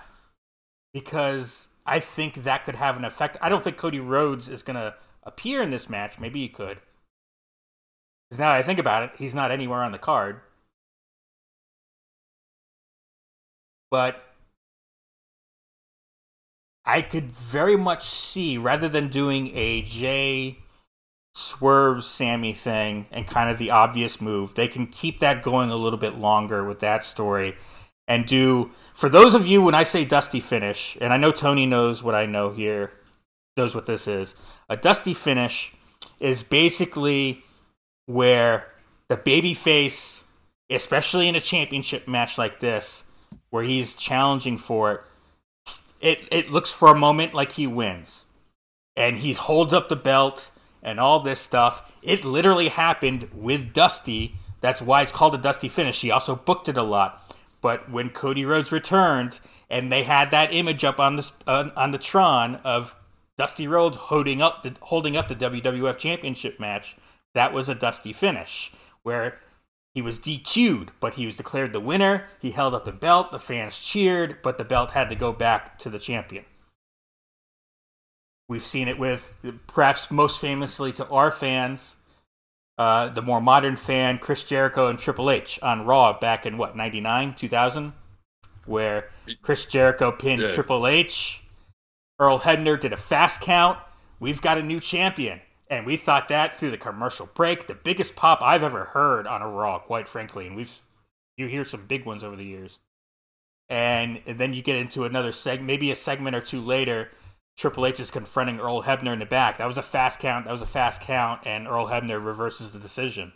because I think that could have an effect. I don't think Cody Rhodes is going to appear in this match. Maybe he could. Because now I think about it, he's not anywhere on the card. But I could very much see, rather than doing a Jay swerves Sami thing and kind of the obvious move. They can keep that going a little bit longer with that story and do for those of you when I say dusty finish, and I know Tony knows what I know here, knows what this is. A dusty finish is basically where the babyface, especially in a championship match like this, where he's challenging for it, it, it looks for a moment like he wins. And he holds up the belt and all this stuff. It literally happened with Dusty. That's why it's called a Dusty finish. He also booked it a lot. But when Cody Rhodes returned and they had that image up on the uh, on the Tron of Dusty Rhodes holding up the holding up the WWF Championship match, that was a Dusty finish where he was DQ'd, but he was declared the winner. He held up the belt. The fans cheered, but the belt had to go back to the champion. We've seen it with, perhaps most famously to our fans, uh, the more modern fan, Chris Jericho and Triple H on Raw back in what, 99, 2000? Where Chris Jericho pinned yeah. Triple H. Earl Hebner did a fast count. We've got a new champion. And we thought that through the commercial break, the biggest pop I've ever heard on a Raw, quite frankly. And we've you hear some big ones over the years. And, and then you get into another segment, maybe a segment or two later. Triple H is confronting Earl Hebner in the back. That was a fast count. That was a fast count, and Earl Hebner reverses the decision.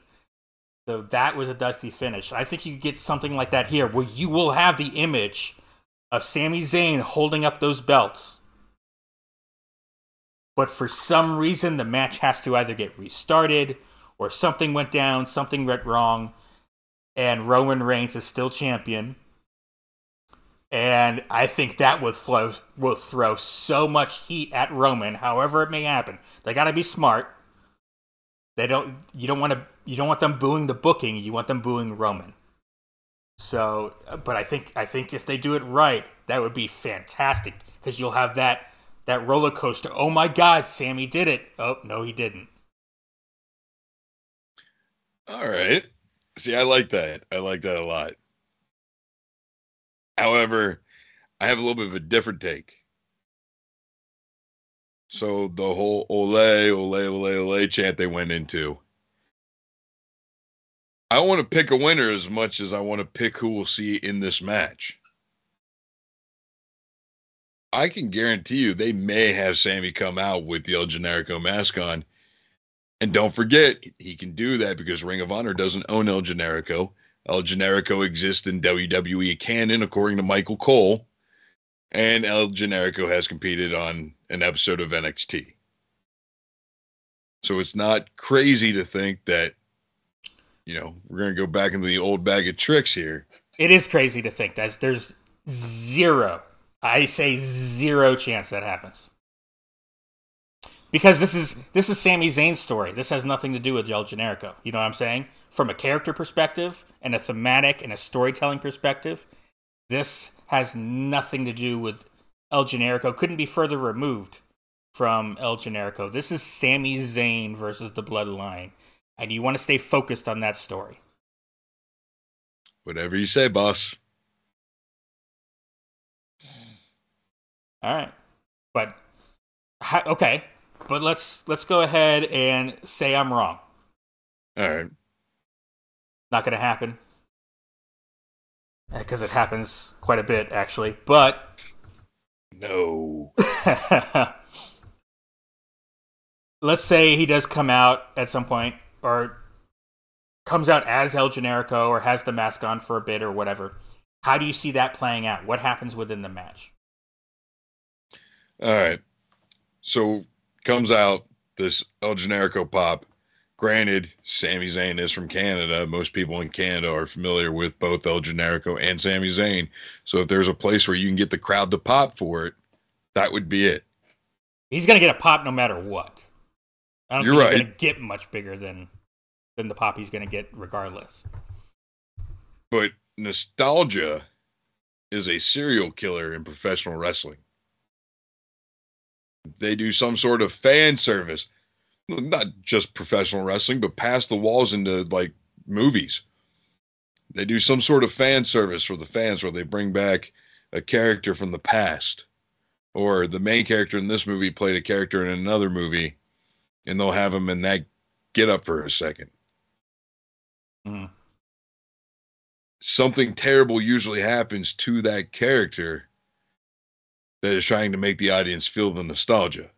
So that was a dusty finish. I think you get something like that here, where you will have the image of Sami Zayn holding up those belts but for some reason the match has to either get restarted or something went down, something went wrong, and Roman Reigns is still champion. And I think that would flow will throw so much heat at Roman, however it may happen. They got to be smart. They don't. You don't want to. You don't want them booing the booking. You want them booing Roman. So, but I think I think if they do it right, that would be fantastic because you'll have that that roller coaster. Oh my God, Sami did it. Oh no, he didn't. All right. See, I like that. I like that a lot. However, I have a little bit of a different take. So the whole ole, ole, ole, ole chant they went into. I want to pick a winner as much as I want to pick who we'll see in this match. I can guarantee you they may have Sami come out with the El Generico mask on. And don't forget, he can do that because Ring of Honor doesn't own El Generico. El Generico exists in WWE canon, according to Michael Cole. And El Generico has competed on an episode of NXT. So it's not crazy to think that, you know, we're going to go back into the old bag of tricks here. It is crazy to think that there's zero I say zero chance that happens. Because this is this is Sami Zayn's story. This has nothing to do with El Generico. You know what I'm saying? From a character perspective and a thematic and a storytelling perspective, this has nothing to do with El Generico. Couldn't be further removed from El Generico. This is Sami Zayn versus the Bloodline, and you want to stay focused on that story. Whatever you say, boss. All right, but okay, but let's let's go ahead and say I'm wrong. All right. Not going to happen uh, because it happens quite a bit actually, but no. let's say he does come out at some point or comes out as El Generico or has the mask on for a bit or whatever. How do you see that playing out? What happens within the match? All right. So comes out this El Generico pop. Granted, Sami Zayn is from Canada. Most people in Canada are familiar with both El Generico and Sami Zayn. So if there's a place where you can get the crowd to pop for it, that would be it. He's going to get a pop no matter what. I don't You're think right. he's going to get much bigger than than the pop he's going to get regardless. But nostalgia is a serial killer in professional wrestling they do some sort of fan service, not just professional wrestling, but past the walls into like movies. They do some sort of fan service for the fans where they bring back a character from the past, or the main character in this movie played a character in another movie, and they'll have him in that get up for a 2nd mm-hmm. Something terrible usually happens to that character that is trying to make the audience feel the nostalgia.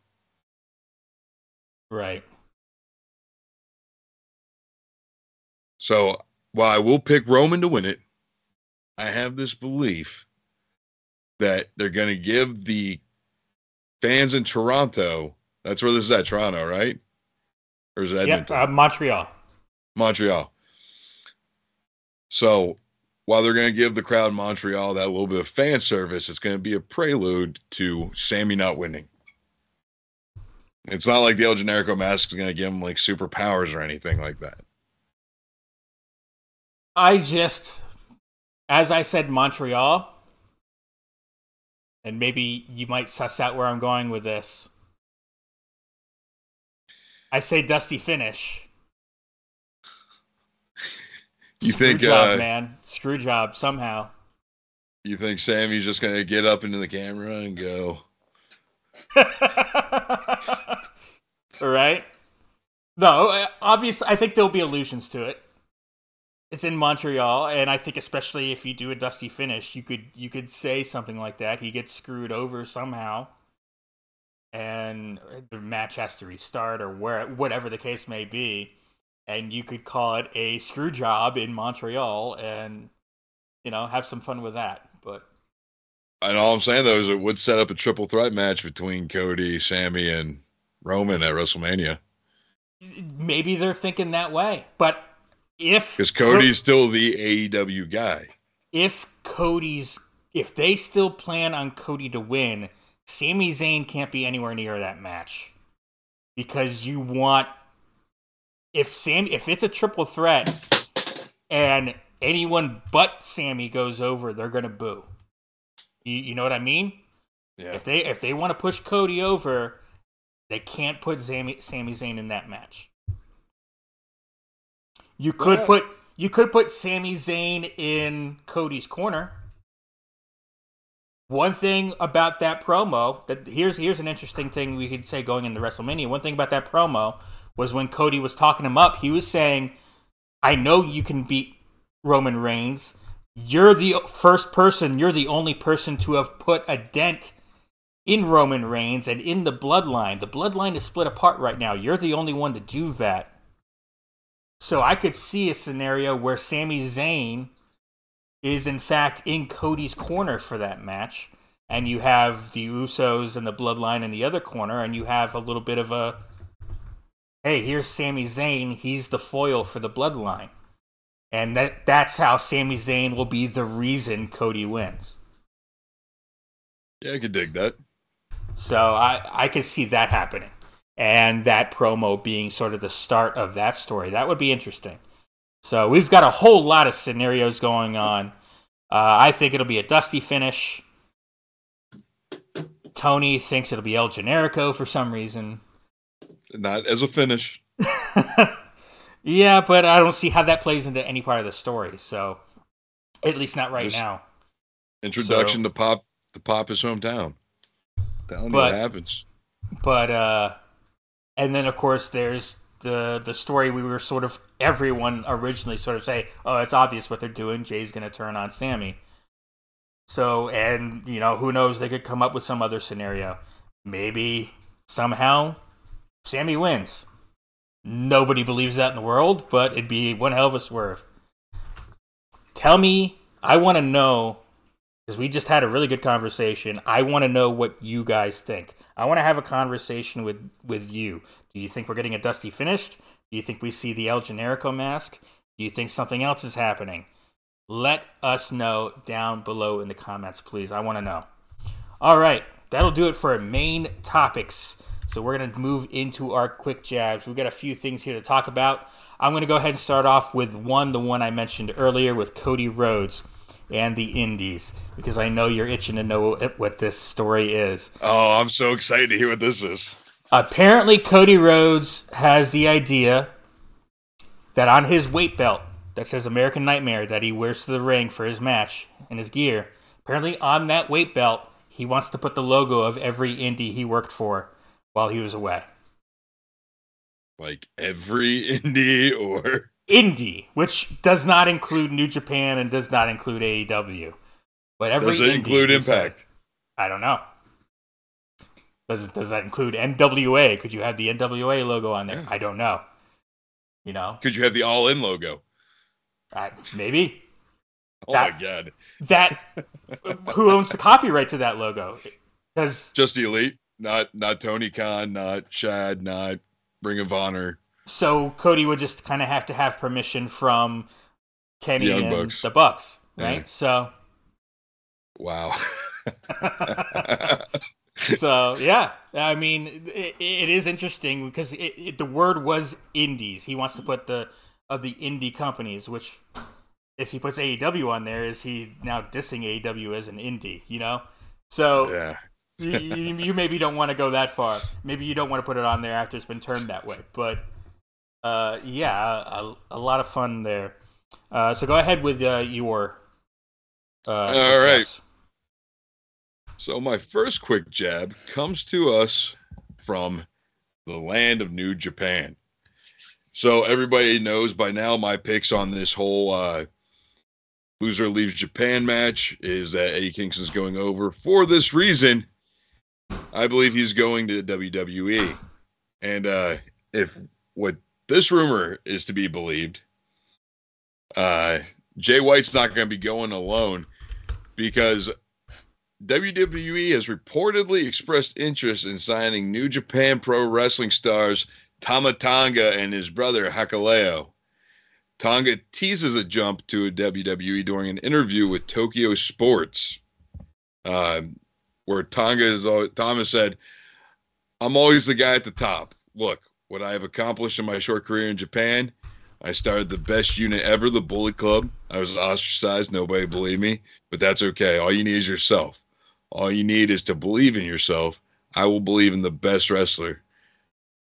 Right. So while I will pick Roman to win it, I have this belief that they're going to give the fans in Toronto. That's where this is at, Toronto, right? Or is it Edmonton? Yep, uh, Montreal. Montreal. So while they're going to give the crowd Montreal that little bit of fan service, it's going to be a prelude to Sami not winning. It's not like the El Generico mask is going to give him like superpowers or anything like that. I just, as I said, Montreal, and maybe you might suss out where I'm going with this. I say Dusty finish. You Screw think, job, uh, man? Screw job somehow. You think Sami's just going to get up into the camera and go, right? No, obviously, I think there'll be allusions to it. It's in Montreal, and I think especially if you do a dusty finish, you could you could say something like that. He gets screwed over somehow, and the match has to restart, or where whatever the case may be, and you could call it a screw job in Montreal, and you know have some fun with that. But and all I'm saying though is it would set up a triple threat match between Cody, Sami, and Roman at WrestleMania. maybe they're thinking that way. But if Because Cody's still the AEW guy. if Cody's if they still plan on Cody to win, Sami Zayn can't be anywhere near that match. Because you want if Sam if it's a triple threat and anyone but Sami goes over, they're gonna boo. You, you know what I mean? Yeah. If they if they want to push Cody over, they can't put Sammy Sami Zayn in that match. You could Yeah. put you could put Sami Zayn in Cody's corner. One thing about that promo that here's here's an interesting thing we could say going into WrestleMania. One thing about that promo was when Cody was talking him up, he was saying, "I know you can beat Roman Reigns. You're the first person. You're the only person to have put a dent in Roman Reigns and in the bloodline. The bloodline is split apart right now. You're the only one to do that." So I could see a scenario where Sami Zayn is in fact in Cody's corner for that match, and you have the Usos and the Bloodline in the other corner, and you have a little bit of a hey, here's Sami Zayn, he's the foil for the Bloodline. And that that's how Sami Zayn will be the reason Cody wins. Yeah, I could dig that. So I, I could see that happening. And that promo being sort of the start of that story. That would be interesting. So we've got a whole lot of scenarios going on. Uh, I think it'll be a dusty finish. Tony thinks it'll be El Generico for some reason. Not as a finish. yeah, but I don't see how that plays into any part of the story. So at least not right Just- now. Introduction So- to Pop to Pop his hometown. Telling But- what happens. but uh and then of course there's the the story we were sort of everyone originally sort of say oh it's obvious what they're doing jay's gonna turn on sami so and you know who knows they could come up with some other scenario maybe somehow sami wins nobody believes that in the world but it'd be one hell of a swerve tell me i want to know because we just had a really good conversation. I want to know what you guys think. I want to have a conversation with with you. Do you think we're getting a dusty finished? Do you think we see the El Generico mask? Do you think something else is happening? Let us know down below in the comments, please. I want to know. All right, that'll do it for main topics. So we're going to move into our quick jabs. We've got a few things here to talk about. I'm going to go ahead and start off with one, the one I mentioned earlier with Cody Rhodes and the Indies, because I know you're itching to know what this story is. Oh, I'm so excited to hear what this is. Apparently, Cody Rhodes has the idea that on his weight belt that says American Nightmare that he wears to the ring for his match and his gear, apparently on that weight belt, he wants to put the logo of every indie he worked for while he was away. Like every indie or Indie, which does not include New Japan and does not include AEW. But every does it indie include said- Impact? I don't know. Does does that include NWA? Could you have the NWA logo on there? Yeah. I don't know. You know, Could you have the All In logo? Uh, maybe. Oh That- my god. That who owns the copyright to that logo? Because Just the elite, not not Tony Khan, not Chad, not Ring of Honor. so Cody would just kind of have to have permission from Kenny Young and Bucks. the Bucks, right? Yeah. So, Wow. so yeah. I mean, it, it is interesting because it, it, the word was indies. He wants to put the of the indie companies, which if he puts AEW on there, is he now dissing AEW as an indie? You know, so yeah. You, you, maybe don't want to go that far. Maybe you don't want to put it on there after it's been turned that way. But uh, yeah, a, a lot of fun there. Uh, so go ahead with uh, your. Uh, All right. jabs. So my first quick jab comes to us from the land of New Japan. So everybody knows by now my picks on this whole uh, loser leaves Japan match is that Eddie Kingston's going over. For this reason, I believe he's going to WWE. And uh, if what this rumor is to be believed, uh, Jay White's not going to be going alone because WWE has reportedly expressed interest in signing New Japan Pro Wrestling stars Tama Tonga and his brother Hikuleo. Tonga teases a jump to WWE during an interview with Tokyo Sports, um, where Tonga is. al- Thomas said, "I'm always the guy at the top. Look, what I have accomplished in my short career in Japan. I started the best unit ever, the Bullet Club. I was ostracized. Nobody believed me, but that's okay. All you need is yourself. All you need is to believe in yourself. I will believe in the best wrestler.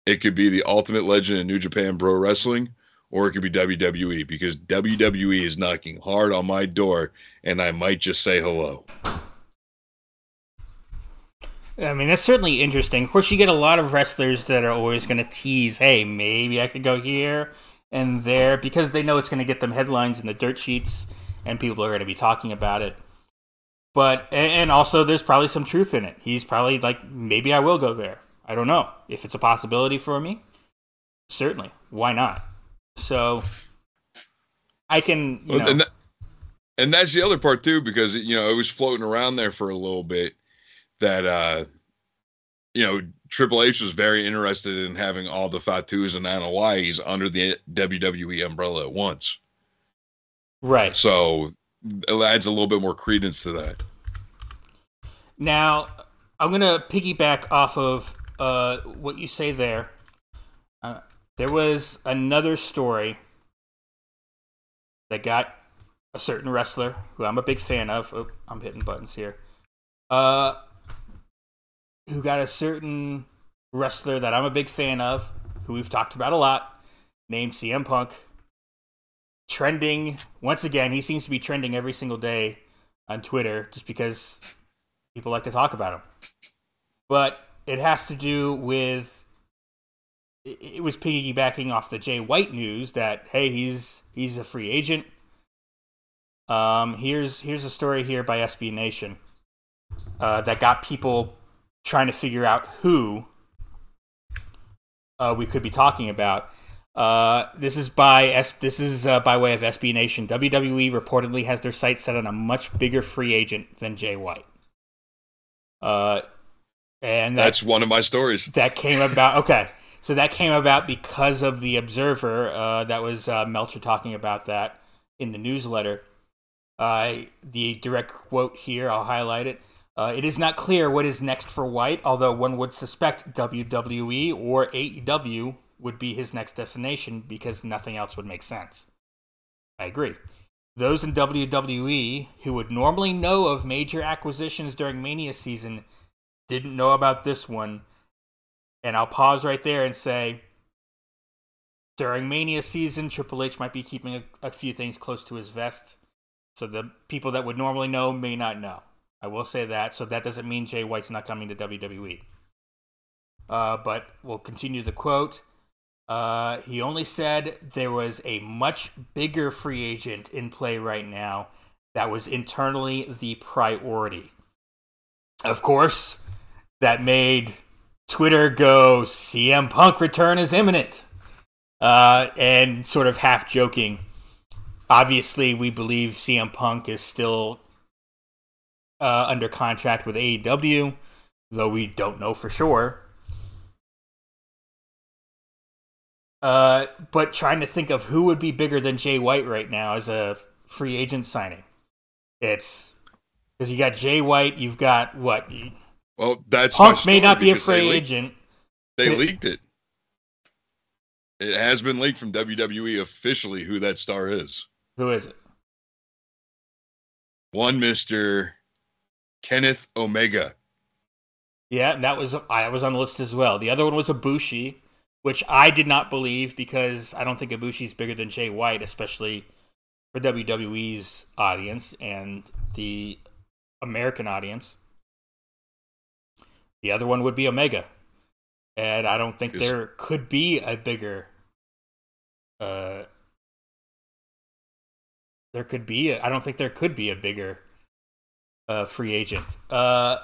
It could be the ultimate legend in New Japan Pro Wrestling, or it could be WWE because WWE is knocking hard on my door, and I might just say hello. I mean, that's certainly interesting. Of course, you get a lot of wrestlers that are always going to tease, hey, maybe I could go here and there because they know it's going to get them headlines in the dirt sheets and people are going to be talking about it. But, and also, there's probably some truth in it. He's probably like, maybe I will go there. I don't know. If it's a possibility for me, certainly. Why not? So, I can, you know. and, that, and that's the other part too, because you know it was floating around there for a little bit that uh you know Triple H was very interested in having all the Fatus and Anoa'is under the WWE umbrella at once. right. So it adds a little bit more credence to that. Now, I'm going to piggyback off of uh, what you say there. Uh, there was another story that got a certain wrestler who I'm a big fan of. Oh, I'm hitting buttons here. Uh, who got a certain wrestler that I'm a big fan of, who we've talked about a lot, named CM Punk. Trending once again, he seems to be trending every single day on Twitter just because people like to talk about him. But it has to do with it was piggybacking off the Jay White news that hey he's he's a free agent. Um, here's here's a story here by SB Nation uh, that got people trying to figure out who uh, we could be talking about. Uh, this is by S- this is uh, by way of SB Nation. WWE reportedly has their sights set on a much bigger free agent than Jay White. Uh, and that, That's one of my stories. that came about. Okay, so that came about because of the Observer. Uh, that was uh, Meltzer talking about that in the newsletter. Uh, the direct quote here, I'll highlight it. Uh, it is not clear what is next for White, although one would suspect WWE or AEW would be his next destination because nothing else would make sense. I agree. Those in WWE who would normally know of major acquisitions during Mania season didn't know about this one. And I'll pause right there and say during Mania season, Triple H might be keeping a, a few things close to his vest. So the people that would normally know may not know. I will say that. So that doesn't mean Jay White's not coming to WWE. Uh, but we'll continue the quote. Uh, he only said there was a much bigger free agent in play right now that was internally the priority. Of course, that made Twitter go CM Punk return is imminent. Uh, and sort of half joking, obviously, we believe CM Punk is still uh, under contract with AEW, though we don't know for sure. Uh, but trying to think of who would be bigger than Jay White right now as a free agent signing. It's because you got Jay White, you've got what? Well, that's Punk may not be a free they agent. They leaked it. It has been leaked from WWE officially who that star is. Who is it? One Mister Kenneth Omega. Yeah, that was I was on the list as well. The other one was Ibushi, which I did not believe because I don't think Ibushi's bigger than Jay White, especially for WWE's audience and the American audience. The other one would be Omega. And I don't think there could be a bigger uh there could be I don't think there could be a bigger uh free agent. Uh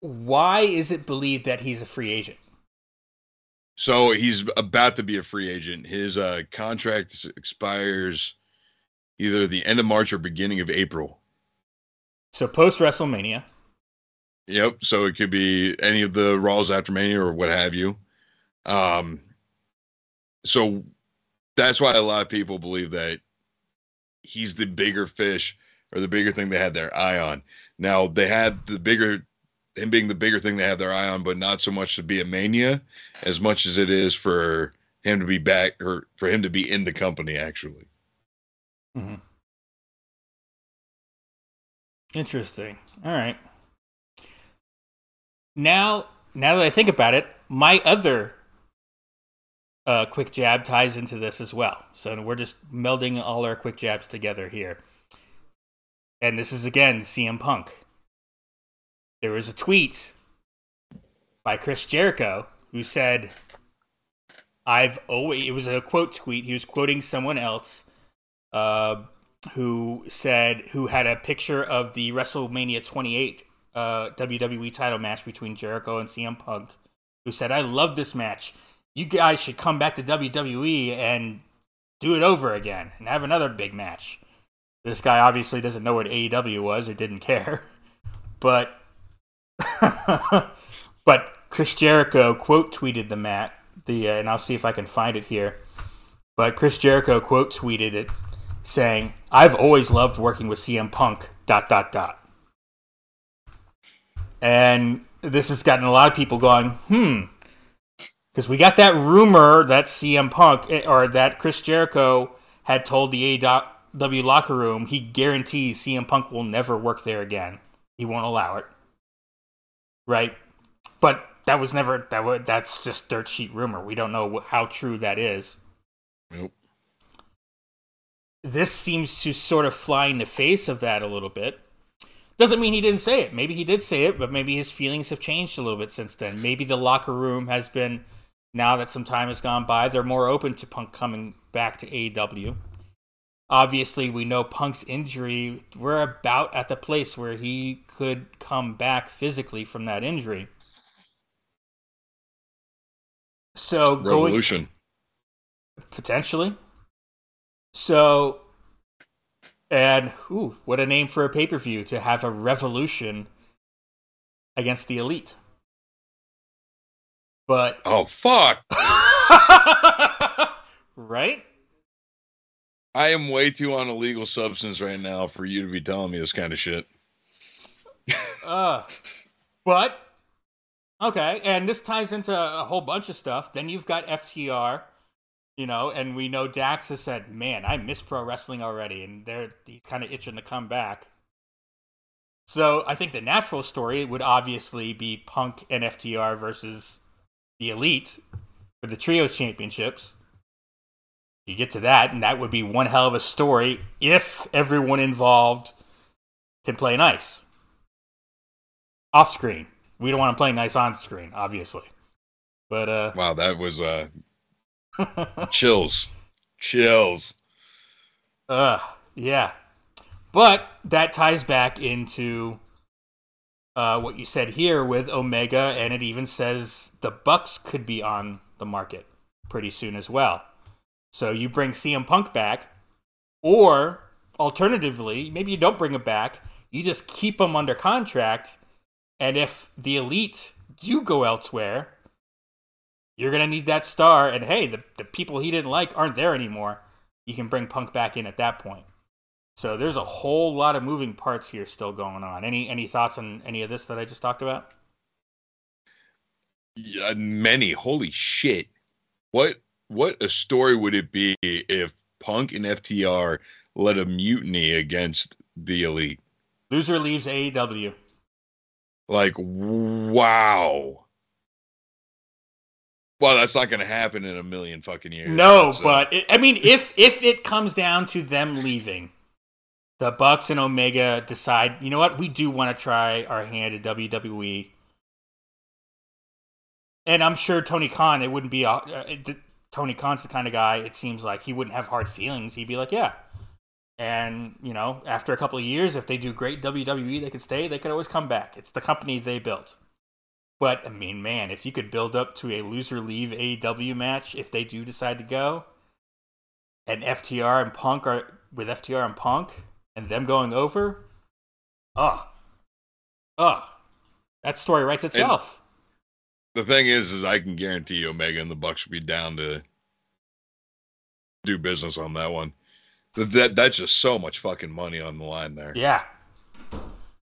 why is it believed that he's a free agent? So he's about to be a free agent. His uh, contract expires either the end of March or beginning of April. So post WrestleMania. Yep. So it could be any of the Raws after Mania or what have you. Um, so that's why a lot of people believe that he's the bigger fish or the bigger thing they had their eye on. Now they had the bigger him being the bigger thing they had their eye on, but not so much to be a mania as much as it is for him to be back or for him to be in the company actually. Mm-hmm. Interesting. All right. Now, now that I think about it, my other uh, quick jab ties into this as well. So we're just melding all our quick jabs together here. And this is again CM Punk. There was a tweet by Chris Jericho who said, I've always, it was a quote tweet. He was quoting someone else uh, who said, who had a picture of the WrestleMania 28 uh, WWE title match between Jericho and CM Punk, who said, I love this match. You guys should come back to WWE and do it over again and have another big match. This guy obviously doesn't know what AEW was or didn't care. But but Chris Jericho quote tweeted the mat the uh, and I'll see if I can find it here. But Chris Jericho quote tweeted it saying, "I've always loved working with CM Punk." dot dot dot. And this has gotten a lot of people going, "Hmm." Because we got that rumor that CM Punk eh, or that Chris Jericho had told the AEW locker room he guarantees CM Punk will never work there again. He won't allow it right? But that was never that was that's just dirt sheet rumor. We don't know how true that is. Nope. This seems to sort of fly in the face of that a little bit. Doesn't mean he didn't say it. Maybe he did say it, but maybe his feelings have changed a little bit since then. Maybe the locker room has been now that some time has gone by, they're more open to Punk coming back to AEW. Obviously, we know Punk's injury. We're about at the place where he could come back physically from that injury. So revolution going, potentially. So and ooh, what a name for a pay per view to have a revolution against the elite. But oh fuck, right? I am way too on a legal substance right now for you to be telling me this kind of shit. uh, but okay, and this ties into a whole bunch of stuff. Then you've got FTR, you know, and we know Dax has said, "Man, I miss pro wrestling already," and they're he's kind of itching to come back. So I think the natural story would obviously be Punk and FTR versus the Elite for the Trios Championships you get to that, and that would be one hell of a story if everyone involved can play nice. Off screen. We don't want to play nice on screen, obviously. But uh Wow, that was uh chills. Chills. Uh yeah. But that ties back into uh, what you said here with Omega, and it even says the Bucks could be on the market pretty soon as well. So you bring CM Punk back, or alternatively, maybe you don't bring him back. You just keep him under contract, and if the elite do go elsewhere, you're gonna need that star. And hey, the the people he didn't like aren't there anymore. You can bring Punk back in at that point. So there's a whole lot of moving parts here still going on. Any any thoughts on any of this that I just talked about? Yeah, many. Holy shit! What what a story would it be if Punk and FTR led a mutiny against the Elite? Loser leaves AEW. Like wow. Well, that's not going to happen in a million fucking years. No, so. but it, I mean, if if it comes down to them leaving, the Bucks and Omega decide, you know what, we do want to try our hand at WWE. And I'm sure Tony Khan, it wouldn't be a, uh, Tony Khan's the kind of guy. It seems like he wouldn't have hard feelings. He'd be like, yeah. And you know, after a couple of years, if they do great WWE, they could stay. They could always come back. It's the company they built. But I mean, man, if you could build up to a loser leave AEW match, if they do decide to go, and FTR and Punk are with FTR and Punk, and them going over, oh, oh, that story writes itself. And the thing is, is I can guarantee you, Omega and the Bucks will be down to do business on that one. That that that's just so much fucking money on the line there. Yeah.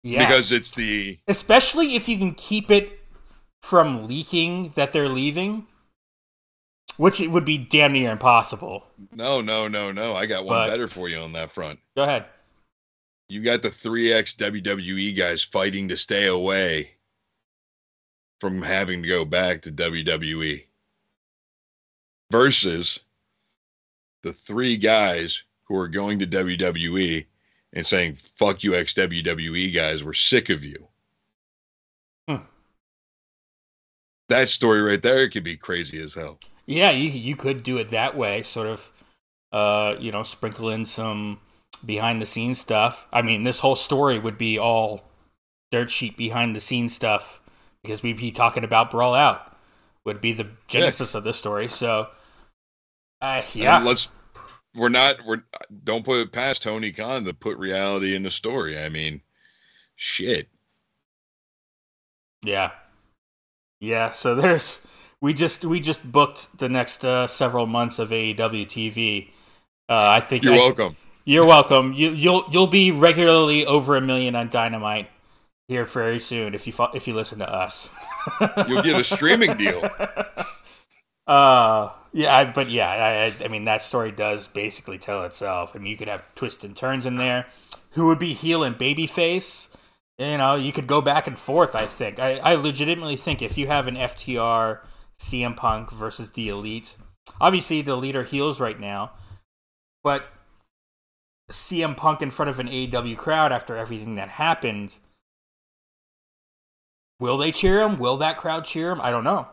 Yeah. Because it's the especially if you can keep it from leaking that they're leaving which it would be damn near impossible. No, no, no, no. I got one but, better for you on that front. Go ahead you got the 3X WWE guys fighting to stay away from having to go back to WWE versus the three guys who are going to WWE and saying, fuck you, ex WWE guys, we're sick of you. Hmm. That story right there could be crazy as hell. Yeah, you, you could do it that way, sort of, uh, you know, sprinkle in some behind the scenes stuff. I mean, this whole story would be all dirt sheet behind the scenes stuff because we'd be talking about Brawl Out would be the genesis yeah. of this story. So, uh, yeah, and let's. We're not. We're don't put it past Tony Khan to put reality in the story. I mean, shit. Yeah, yeah. So there's we just we just booked the next uh, several months of AEW TV. Uh, I think you're I, welcome. You're welcome. You, you'll you'll be regularly over a million on Dynamite here very soon if you if you listen to us. you'll get a streaming deal. Uh, yeah, but yeah, I, I mean that story does basically tell itself. I mean, you could have twists and turns in there. Who would be heel and babyface? You know, you could go back and forth. I think. I, I legitimately think if you have an FTR, CM Punk versus the Elite, obviously the Elite are heels right now, but CM Punk in front of an AEW crowd after everything that happened. Will they cheer him? Will that crowd cheer him? I don't know.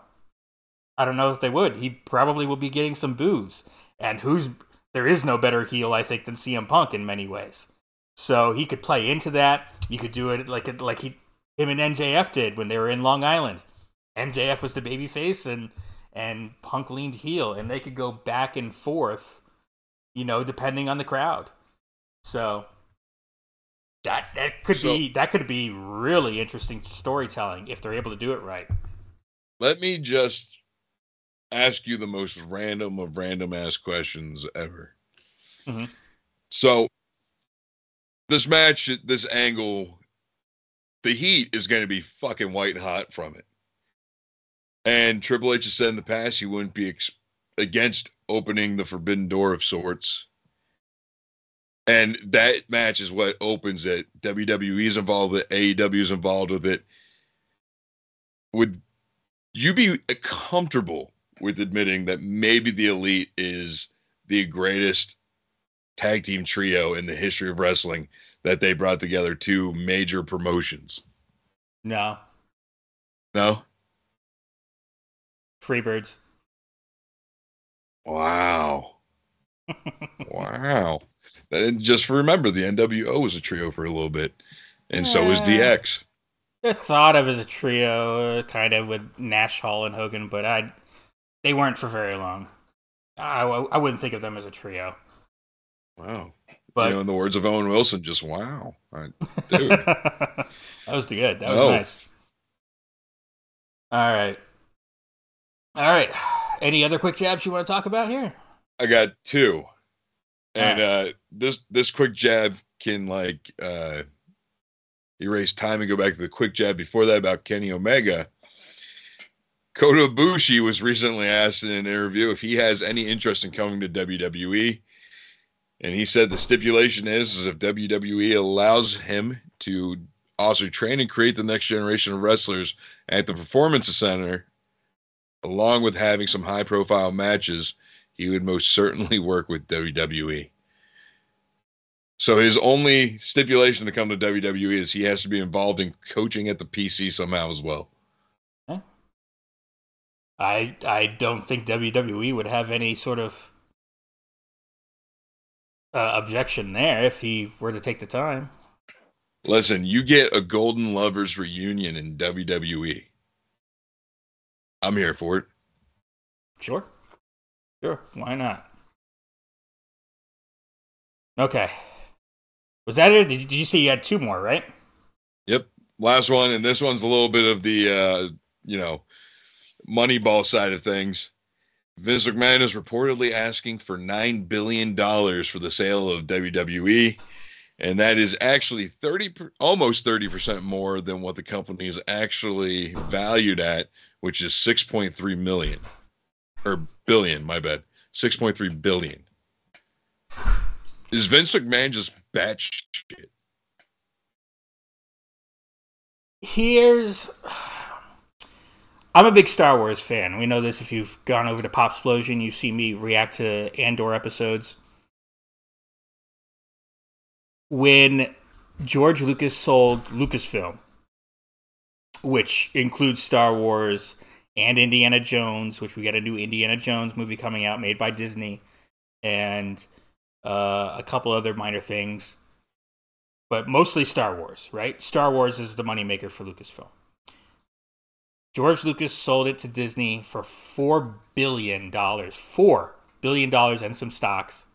I don't know if they would. He probably will be getting some boos. And who's there is no better heel, I think, than CM Punk in many ways. So he could play into that. You could do it like like he him and MJF did when they were in Long Island. MJF was the babyface and and Punk leaned heel, and they could go back and forth, you know, depending on the crowd. So that that could so, be that could be really interesting storytelling if they're able to do it right. Let me just ask you the most random of random ass questions ever. Mm-hmm. So this match, this angle, the heat is going to be fucking white hot from it. And Triple H has said in the past he wouldn't be ex- against opening the forbidden door of sorts and that match is what opens it. WWE is involved with it. AEW is involved with it. Would you be comfortable with admitting that maybe the Elite is the greatest tag team trio in the history of wrestling that they brought together two major promotions? No. No. Freebirds. Wow. wow. And just remember, the NWO was a trio for a little bit, and yeah. so was DX. They're thought of as a trio, uh, kind of with Nash, Hall, and Hogan, but I they weren't for very long. I, I wouldn't think of them as a trio. Wow. But you know, in the words of Owen Wilson, just wow. Right, dude. that was good. That was Oh. nice. All right. All right. Any other quick jabs you want to talk about here? I got two. And All uh this this quick jab can like uh erase time and go back to the quick jab before that about Kenny Omega. Kota Ibushi was recently asked in an interview if he has any interest in coming to WWE. And he said the stipulation is, is if WWE allows him to also train and create the next generation of wrestlers at the Performance Center, along with having some high profile matches, he would most certainly work with WWE. So his only stipulation to come to WWE is he has to be involved in coaching at the PC somehow as well. I I don't think WWE would have any sort of uh, objection there if he were to take the time. Listen, you get a Golden Lovers reunion in WWE. I'm here for it. Sure. Sure. Why not? Okay. Was that it? Did you, did you say you had two more, right? Yep. Last one, and this one's a little bit of the uh, you know, Moneyball side of things. Vince McMahon is reportedly asking for nine billion dollars for the sale of WWE, and that is actually thirty, almost thirty percent more than what the company is actually valued at, which is six point three million or billion. My bad, six point three billion. Is Vince McMahon just batshit? Here's. I'm a big Star Wars fan. We know this if you've gone over to Pop Explosion, you see me react to Andor episodes. When George Lucas sold Lucasfilm, which includes Star Wars and Indiana Jones, which we got a new Indiana Jones movie coming out made by Disney, and uh, a couple other minor things, but mostly Star Wars, right? Star Wars is the moneymaker for Lucasfilm. George Lucas sold it to Disney for $4 billion. $4 billion and some stocks.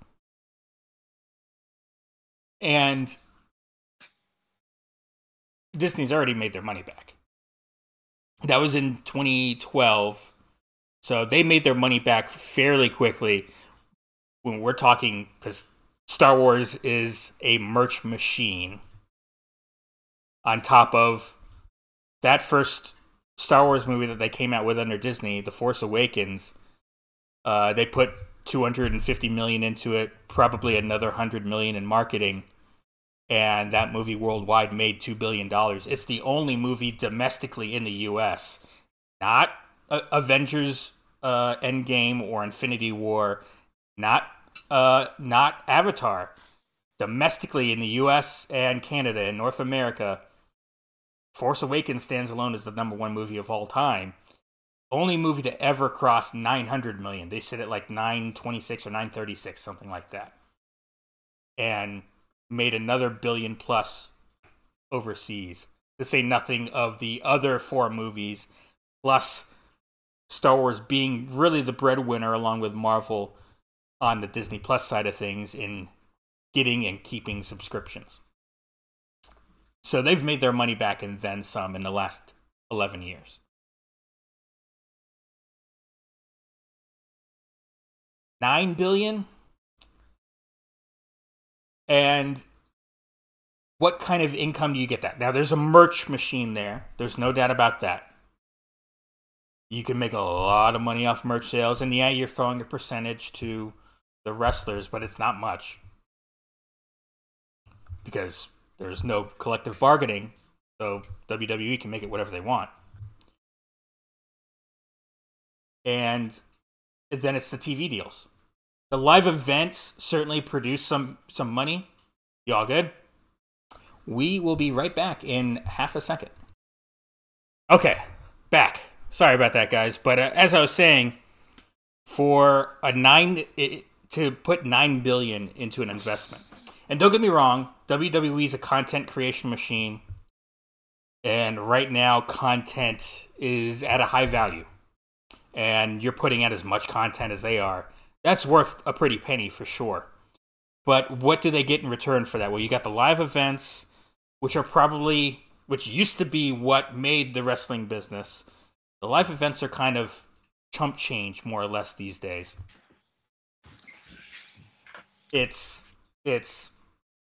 And Disney's already made their money back. That was in 2012. So they made their money back fairly quickly when we're talking, because Star Wars is a merch machine. On top of that first Star Wars movie that they came out with under Disney, The Force Awakens, uh, they put 250 million into it, probably another 100 million in marketing, and that movie worldwide made 2 billion dollars. It's the only movie domestically in the US, not uh, Avengers uh, Endgame or Infinity War, not uh, not Avatar. Domestically in the US and Canada and North America, Force Awakens stands alone as the number one movie of all time. Only movie to ever cross 900 million. They sit at like 926 or 936, something like that. And made another billion plus overseas. To say nothing of the other four movies, plus Star Wars being really the breadwinner along with Marvel on the Disney Plus side of things in getting and keeping subscriptions. So they've made their money back and then some in the last 11 years. Nine billion? And what kind of income do you get that? Now, there's a merch machine there. There's no doubt about that. You can make a lot of money off merch sales. And yeah, you're throwing a percentage to the wrestlers, but it's not much. Because there's no collective bargaining, so WWE can make it whatever they want. And then it's the TV deals. The live events certainly produce some some money. Y'all good? We will be right back in half a second. Okay, back. Sorry about that, guys. But uh, as I was saying, for a nine it, to put nine billion into an investment, and don't get me wrong, WWE is a content creation machine, and right now content is at a high value, and you're putting out as much content as they are. That's worth a pretty penny for sure. But what do they get in return for that? Well, you got the live events, which are probably which used to be what made the wrestling business. The live events are kind of chump change more or less these days. It's it's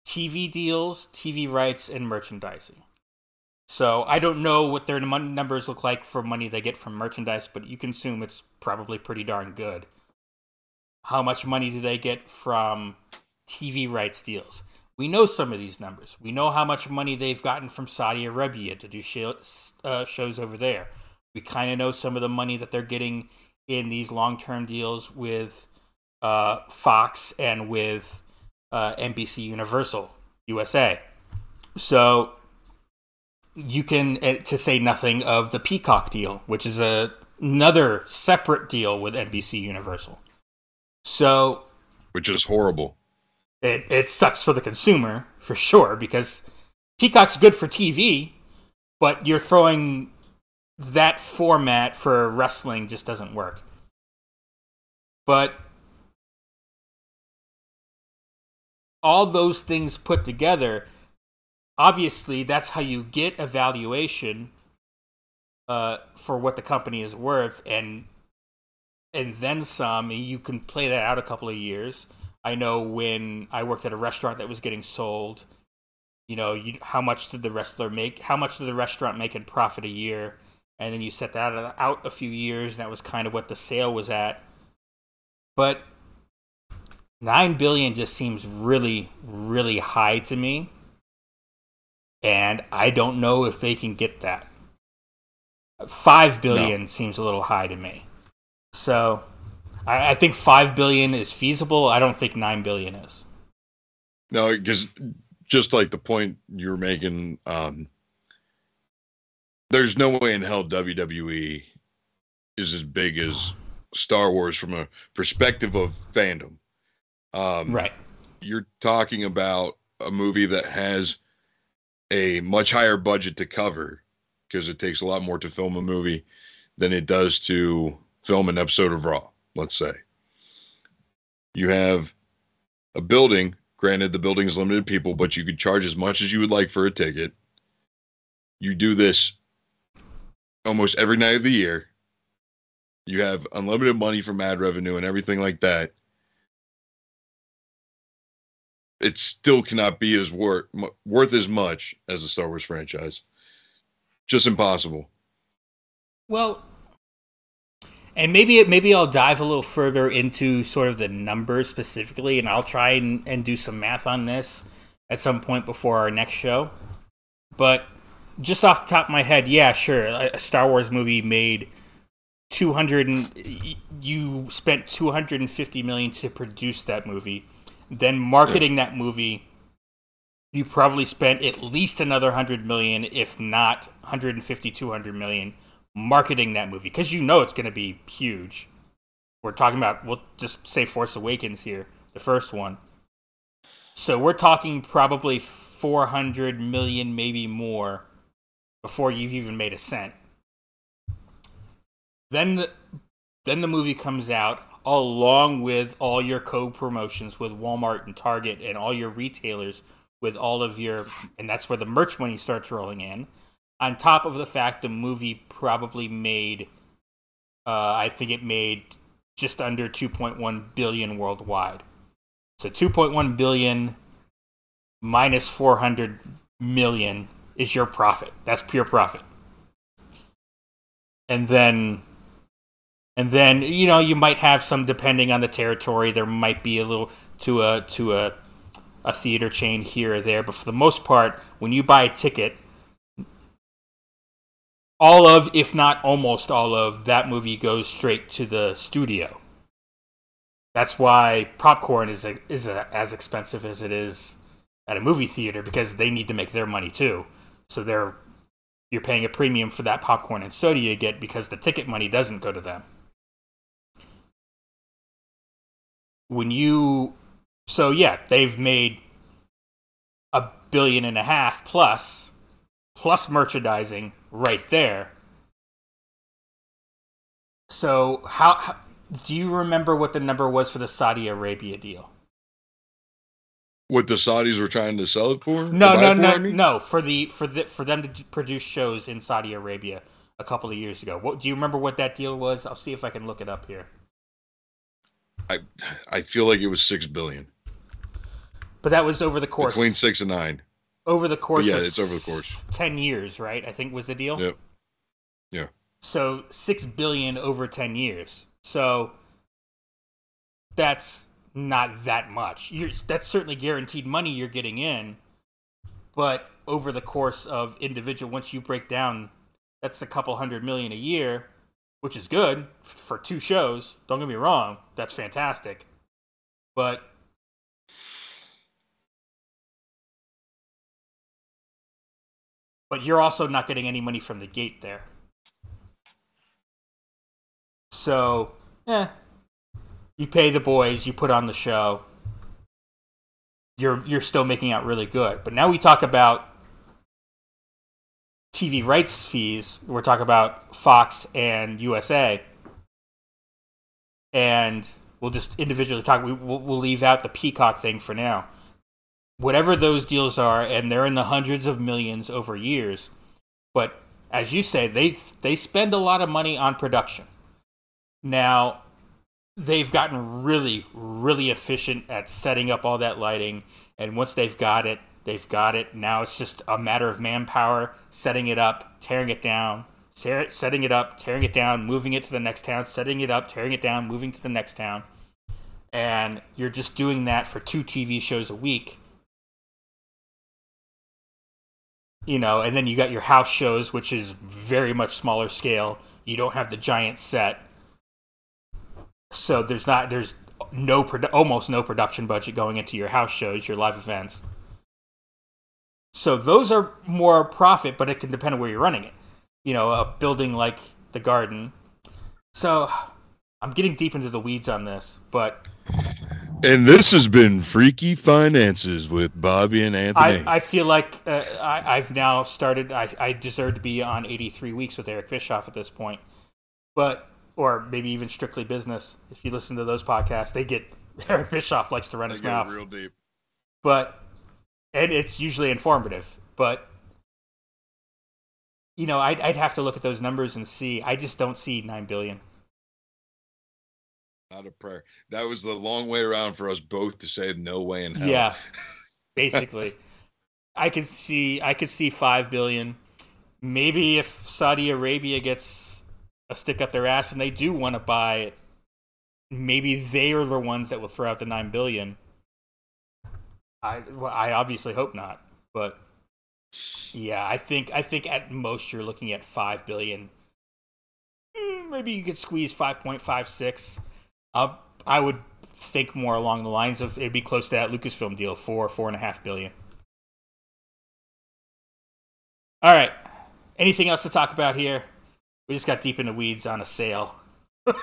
TV deals, TV rights, and merchandising. So I don't know what their numbers look like for money they get from merchandise, but you can assume it's probably pretty darn good. How much money do they get from TV rights deals? We know some of these numbers. We know how much money they've gotten from Saudi Arabia to do shows, uh, shows over there. We kind of know some of the money that they're getting in these long term deals with uh, Fox and with uh, NBC Universal USA. So you can, uh, to say nothing of the Peacock deal, which is a, another separate deal with NBC Universal. So, which is horrible. It it sucks for the consumer for sure because Peacock's good for TV, but you're throwing that format for wrestling just doesn't work. But all those things put together, obviously, that's how you get a valuation uh, for what the company is worth, and and then some. You can play that out a couple of years. I know when I worked at a restaurant that was getting sold, you know, you, how much did the wrestler make? How much did the restaurant make in profit a year? And then you set that out a few years, and that was kind of what the sale was at. But Nine billion just seems really, really high to me. And I don't know if they can get that. Five billion no. seems a little high to me. So I, I, think five billion is feasible. I don't think nine billion is. No, because just like the point you were making, um, there's no way in hell WWE is as big as Star Wars from a perspective of fandom. Um, right. You're talking about a movie that has a much higher budget to cover because it takes a lot more to film a movie than it does to film an episode of Raw, let's say. You have a building, granted, the building is limited people, but you could charge as much as you would like for a ticket. You do this almost every night of the year. You have unlimited money from ad revenue and everything like that it still cannot be as worth worth as much as the Star Wars franchise. Just impossible. Well, and maybe maybe I'll dive a little further into sort of the numbers specifically, and I'll try and, and do some math on this at some point before our next show. But just off the top of my head, yeah, sure, a Star Wars movie made 200 and you spent 250 million to produce that movie then marketing yeah. that movie, you probably spent at least another 100 million, if not 150, 200 million marketing that movie because you know it's going to be huge. We're talking about, we'll just say Force Awakens here, the first one. So we're talking probably 400 million, maybe more, before you've even made a cent. Then the, then the movie comes out along with all your co-promotions with Walmart and Target and all your retailers with all of your and that's where the merch money starts rolling in on top of the fact the movie probably made uh, I think it made just under 2.1 billion worldwide. So 2.1 billion minus 400 million is your profit. That's pure profit. And then and then you know you might have some depending on the territory. There might be a little to a to a a theater chain here or there, but for the most part, when you buy a ticket, all of, if not almost all of, that movie goes straight to the studio. That's why popcorn is a, is a, as expensive as it is at a movie theater because they need to make their money too. So they're you're paying a premium for that popcorn and soda you get because the ticket money doesn't go to them. when you so yeah they've made a billion and a half plus plus merchandising right there so how, how Do you remember what the number was for the Saudi Arabia deal? What the Saudis were trying to sell it for? No, no, for, no, I mean? no. For the for the for them to produce shows in Saudi Arabia a couple of years ago. What do you remember? What that deal was? I'll see if I can look it up here. I I feel like it was six billion But that was over the course between six and nine. Over the course. Yeah, of it's over the course. Ten years, right? I think was the deal. Yep. Yeah. So six billion over ten years. So that's not that much. You're, that's certainly guaranteed money you're getting in, but over the course of individual, once you break down, that's a couple hundred million a year, which is good f- for two shows. Don't get me wrong, that's fantastic, but. But you're also not getting any money from the gate there. So, eh, you pay the boys, you put on the show. You're you're still making out really good. But now we talk about TV rights fees. We're talking about Fox and USA, and we'll just individually talk. We, we'll, we'll leave out the Peacock thing for now. Whatever those deals are, and they're in the hundreds of millions over years. But as you say, they they spend a lot of money on production. Now, they've gotten really, really efficient at setting up all that lighting. And once they've got it, they've got it. Now it's just a matter of manpower, setting it up, tearing it down, setting it up, tearing it down, moving it to the next town, setting it up, tearing it down, moving to the next town. And you're just doing that for two TV shows a week. You know, and then you got your house shows, which is very much smaller scale. You don't have the giant set. So there's not there's no produ- almost no production budget going into your house shows your live events. So those are more profit but it can depend on where you're running it. You know a building like the garden. So i'm getting deep into the weeds on this but And this has been Freaky Finances with Bobby and Anthony. I, I feel like uh, I, I've now started. I, I deserve to be on 83 weeks with Eric Bischoff at this point, but or maybe even Strictly Business. If you listen to those podcasts, they get Eric Bischoff likes to run I his mouth, real deep. but and it's usually informative. But you know, I'd, I'd have to look at those numbers and see. I just don't see nine billion. Not a prayer. That was the long way around for us both to say no way in hell. Yeah, basically, I could see I could see five billion. Maybe if Saudi Arabia gets a stick up their ass and they do want to buy it, maybe they are the ones that will throw out the nine billion. I well, I obviously hope not, but yeah, I think I think at most you're looking at five billion. Mm, Maybe you could squeeze five point five six. Uh, I would think more along the lines of it'd be close to that Lucasfilm deal, four four and a half billion. All right. Anything else to talk about here? We just got deep in the weeds on a sale.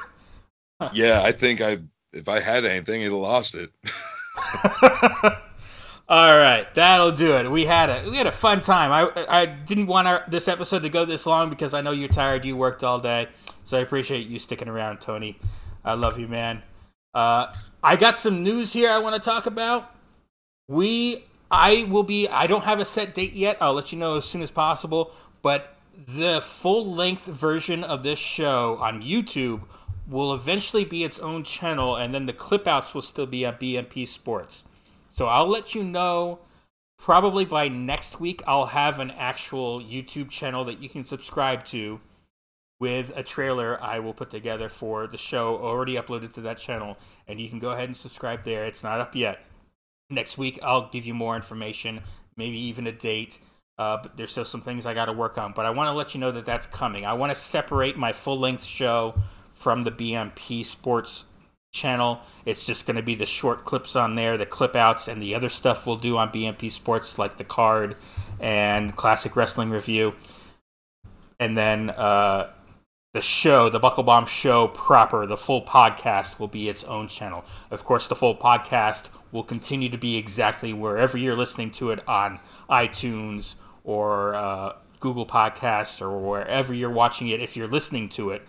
Yeah, I think I if I had anything, I'd have lost it. All right, that'll do it. We had a we had a fun time. I I didn't want our, this episode to go this long because I know you're tired. You worked all day, so I appreciate you sticking around, Tony. I love you, man. Uh, I got some news here I want to talk about. We I will be. I don't have a set date yet. I'll let you know as soon as possible. But the full length version of this show on YouTube will eventually be its own channel, and then the clip outs will still be on BMP Sports. So I'll let you know probably by next week. I'll have an actual YouTube channel that you can subscribe to with a trailer I will put together for the show already uploaded to that channel, and you can go ahead and subscribe there. It's not up yet. Next week, I'll give you more information, maybe even a date. Uh, but there's still some things I got to work on. But I want to let you know that that's coming. I want to separate my full length show from the BMP Sports channel. It's just going to be the short clips on there, the clip outs, and the other stuff we'll do on BMP Sports, like the card and classic wrestling review. And then uh, the show, the Buckle Bomb show proper, the full podcast will be its own channel. Of course, the full podcast will continue to be exactly wherever you're listening to it on iTunes or uh, Google Podcasts or wherever you're watching it if you're listening to it.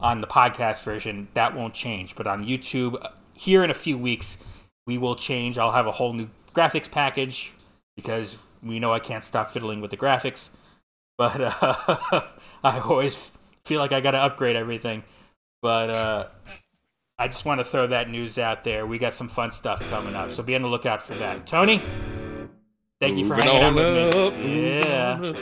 on the podcast version, that won't change. But on YouTube, here in a few weeks, we will change. I'll have a whole new graphics package because we know I can't stop fiddling with the graphics. But uh, I always feel like I got to upgrade everything. But uh, I just want to throw that news out there. We got some fun stuff coming up, so be on the lookout for that. Tony, thank you for Moving hanging out with up, me. Yeah,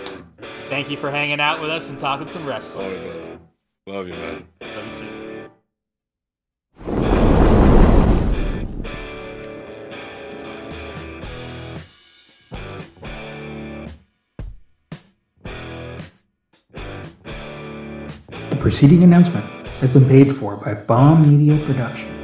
thank you for hanging out with us and talking some wrestling. Love you, man. Love you, man. Love you too. Preceding announcement has been paid for by Bomb Media Production.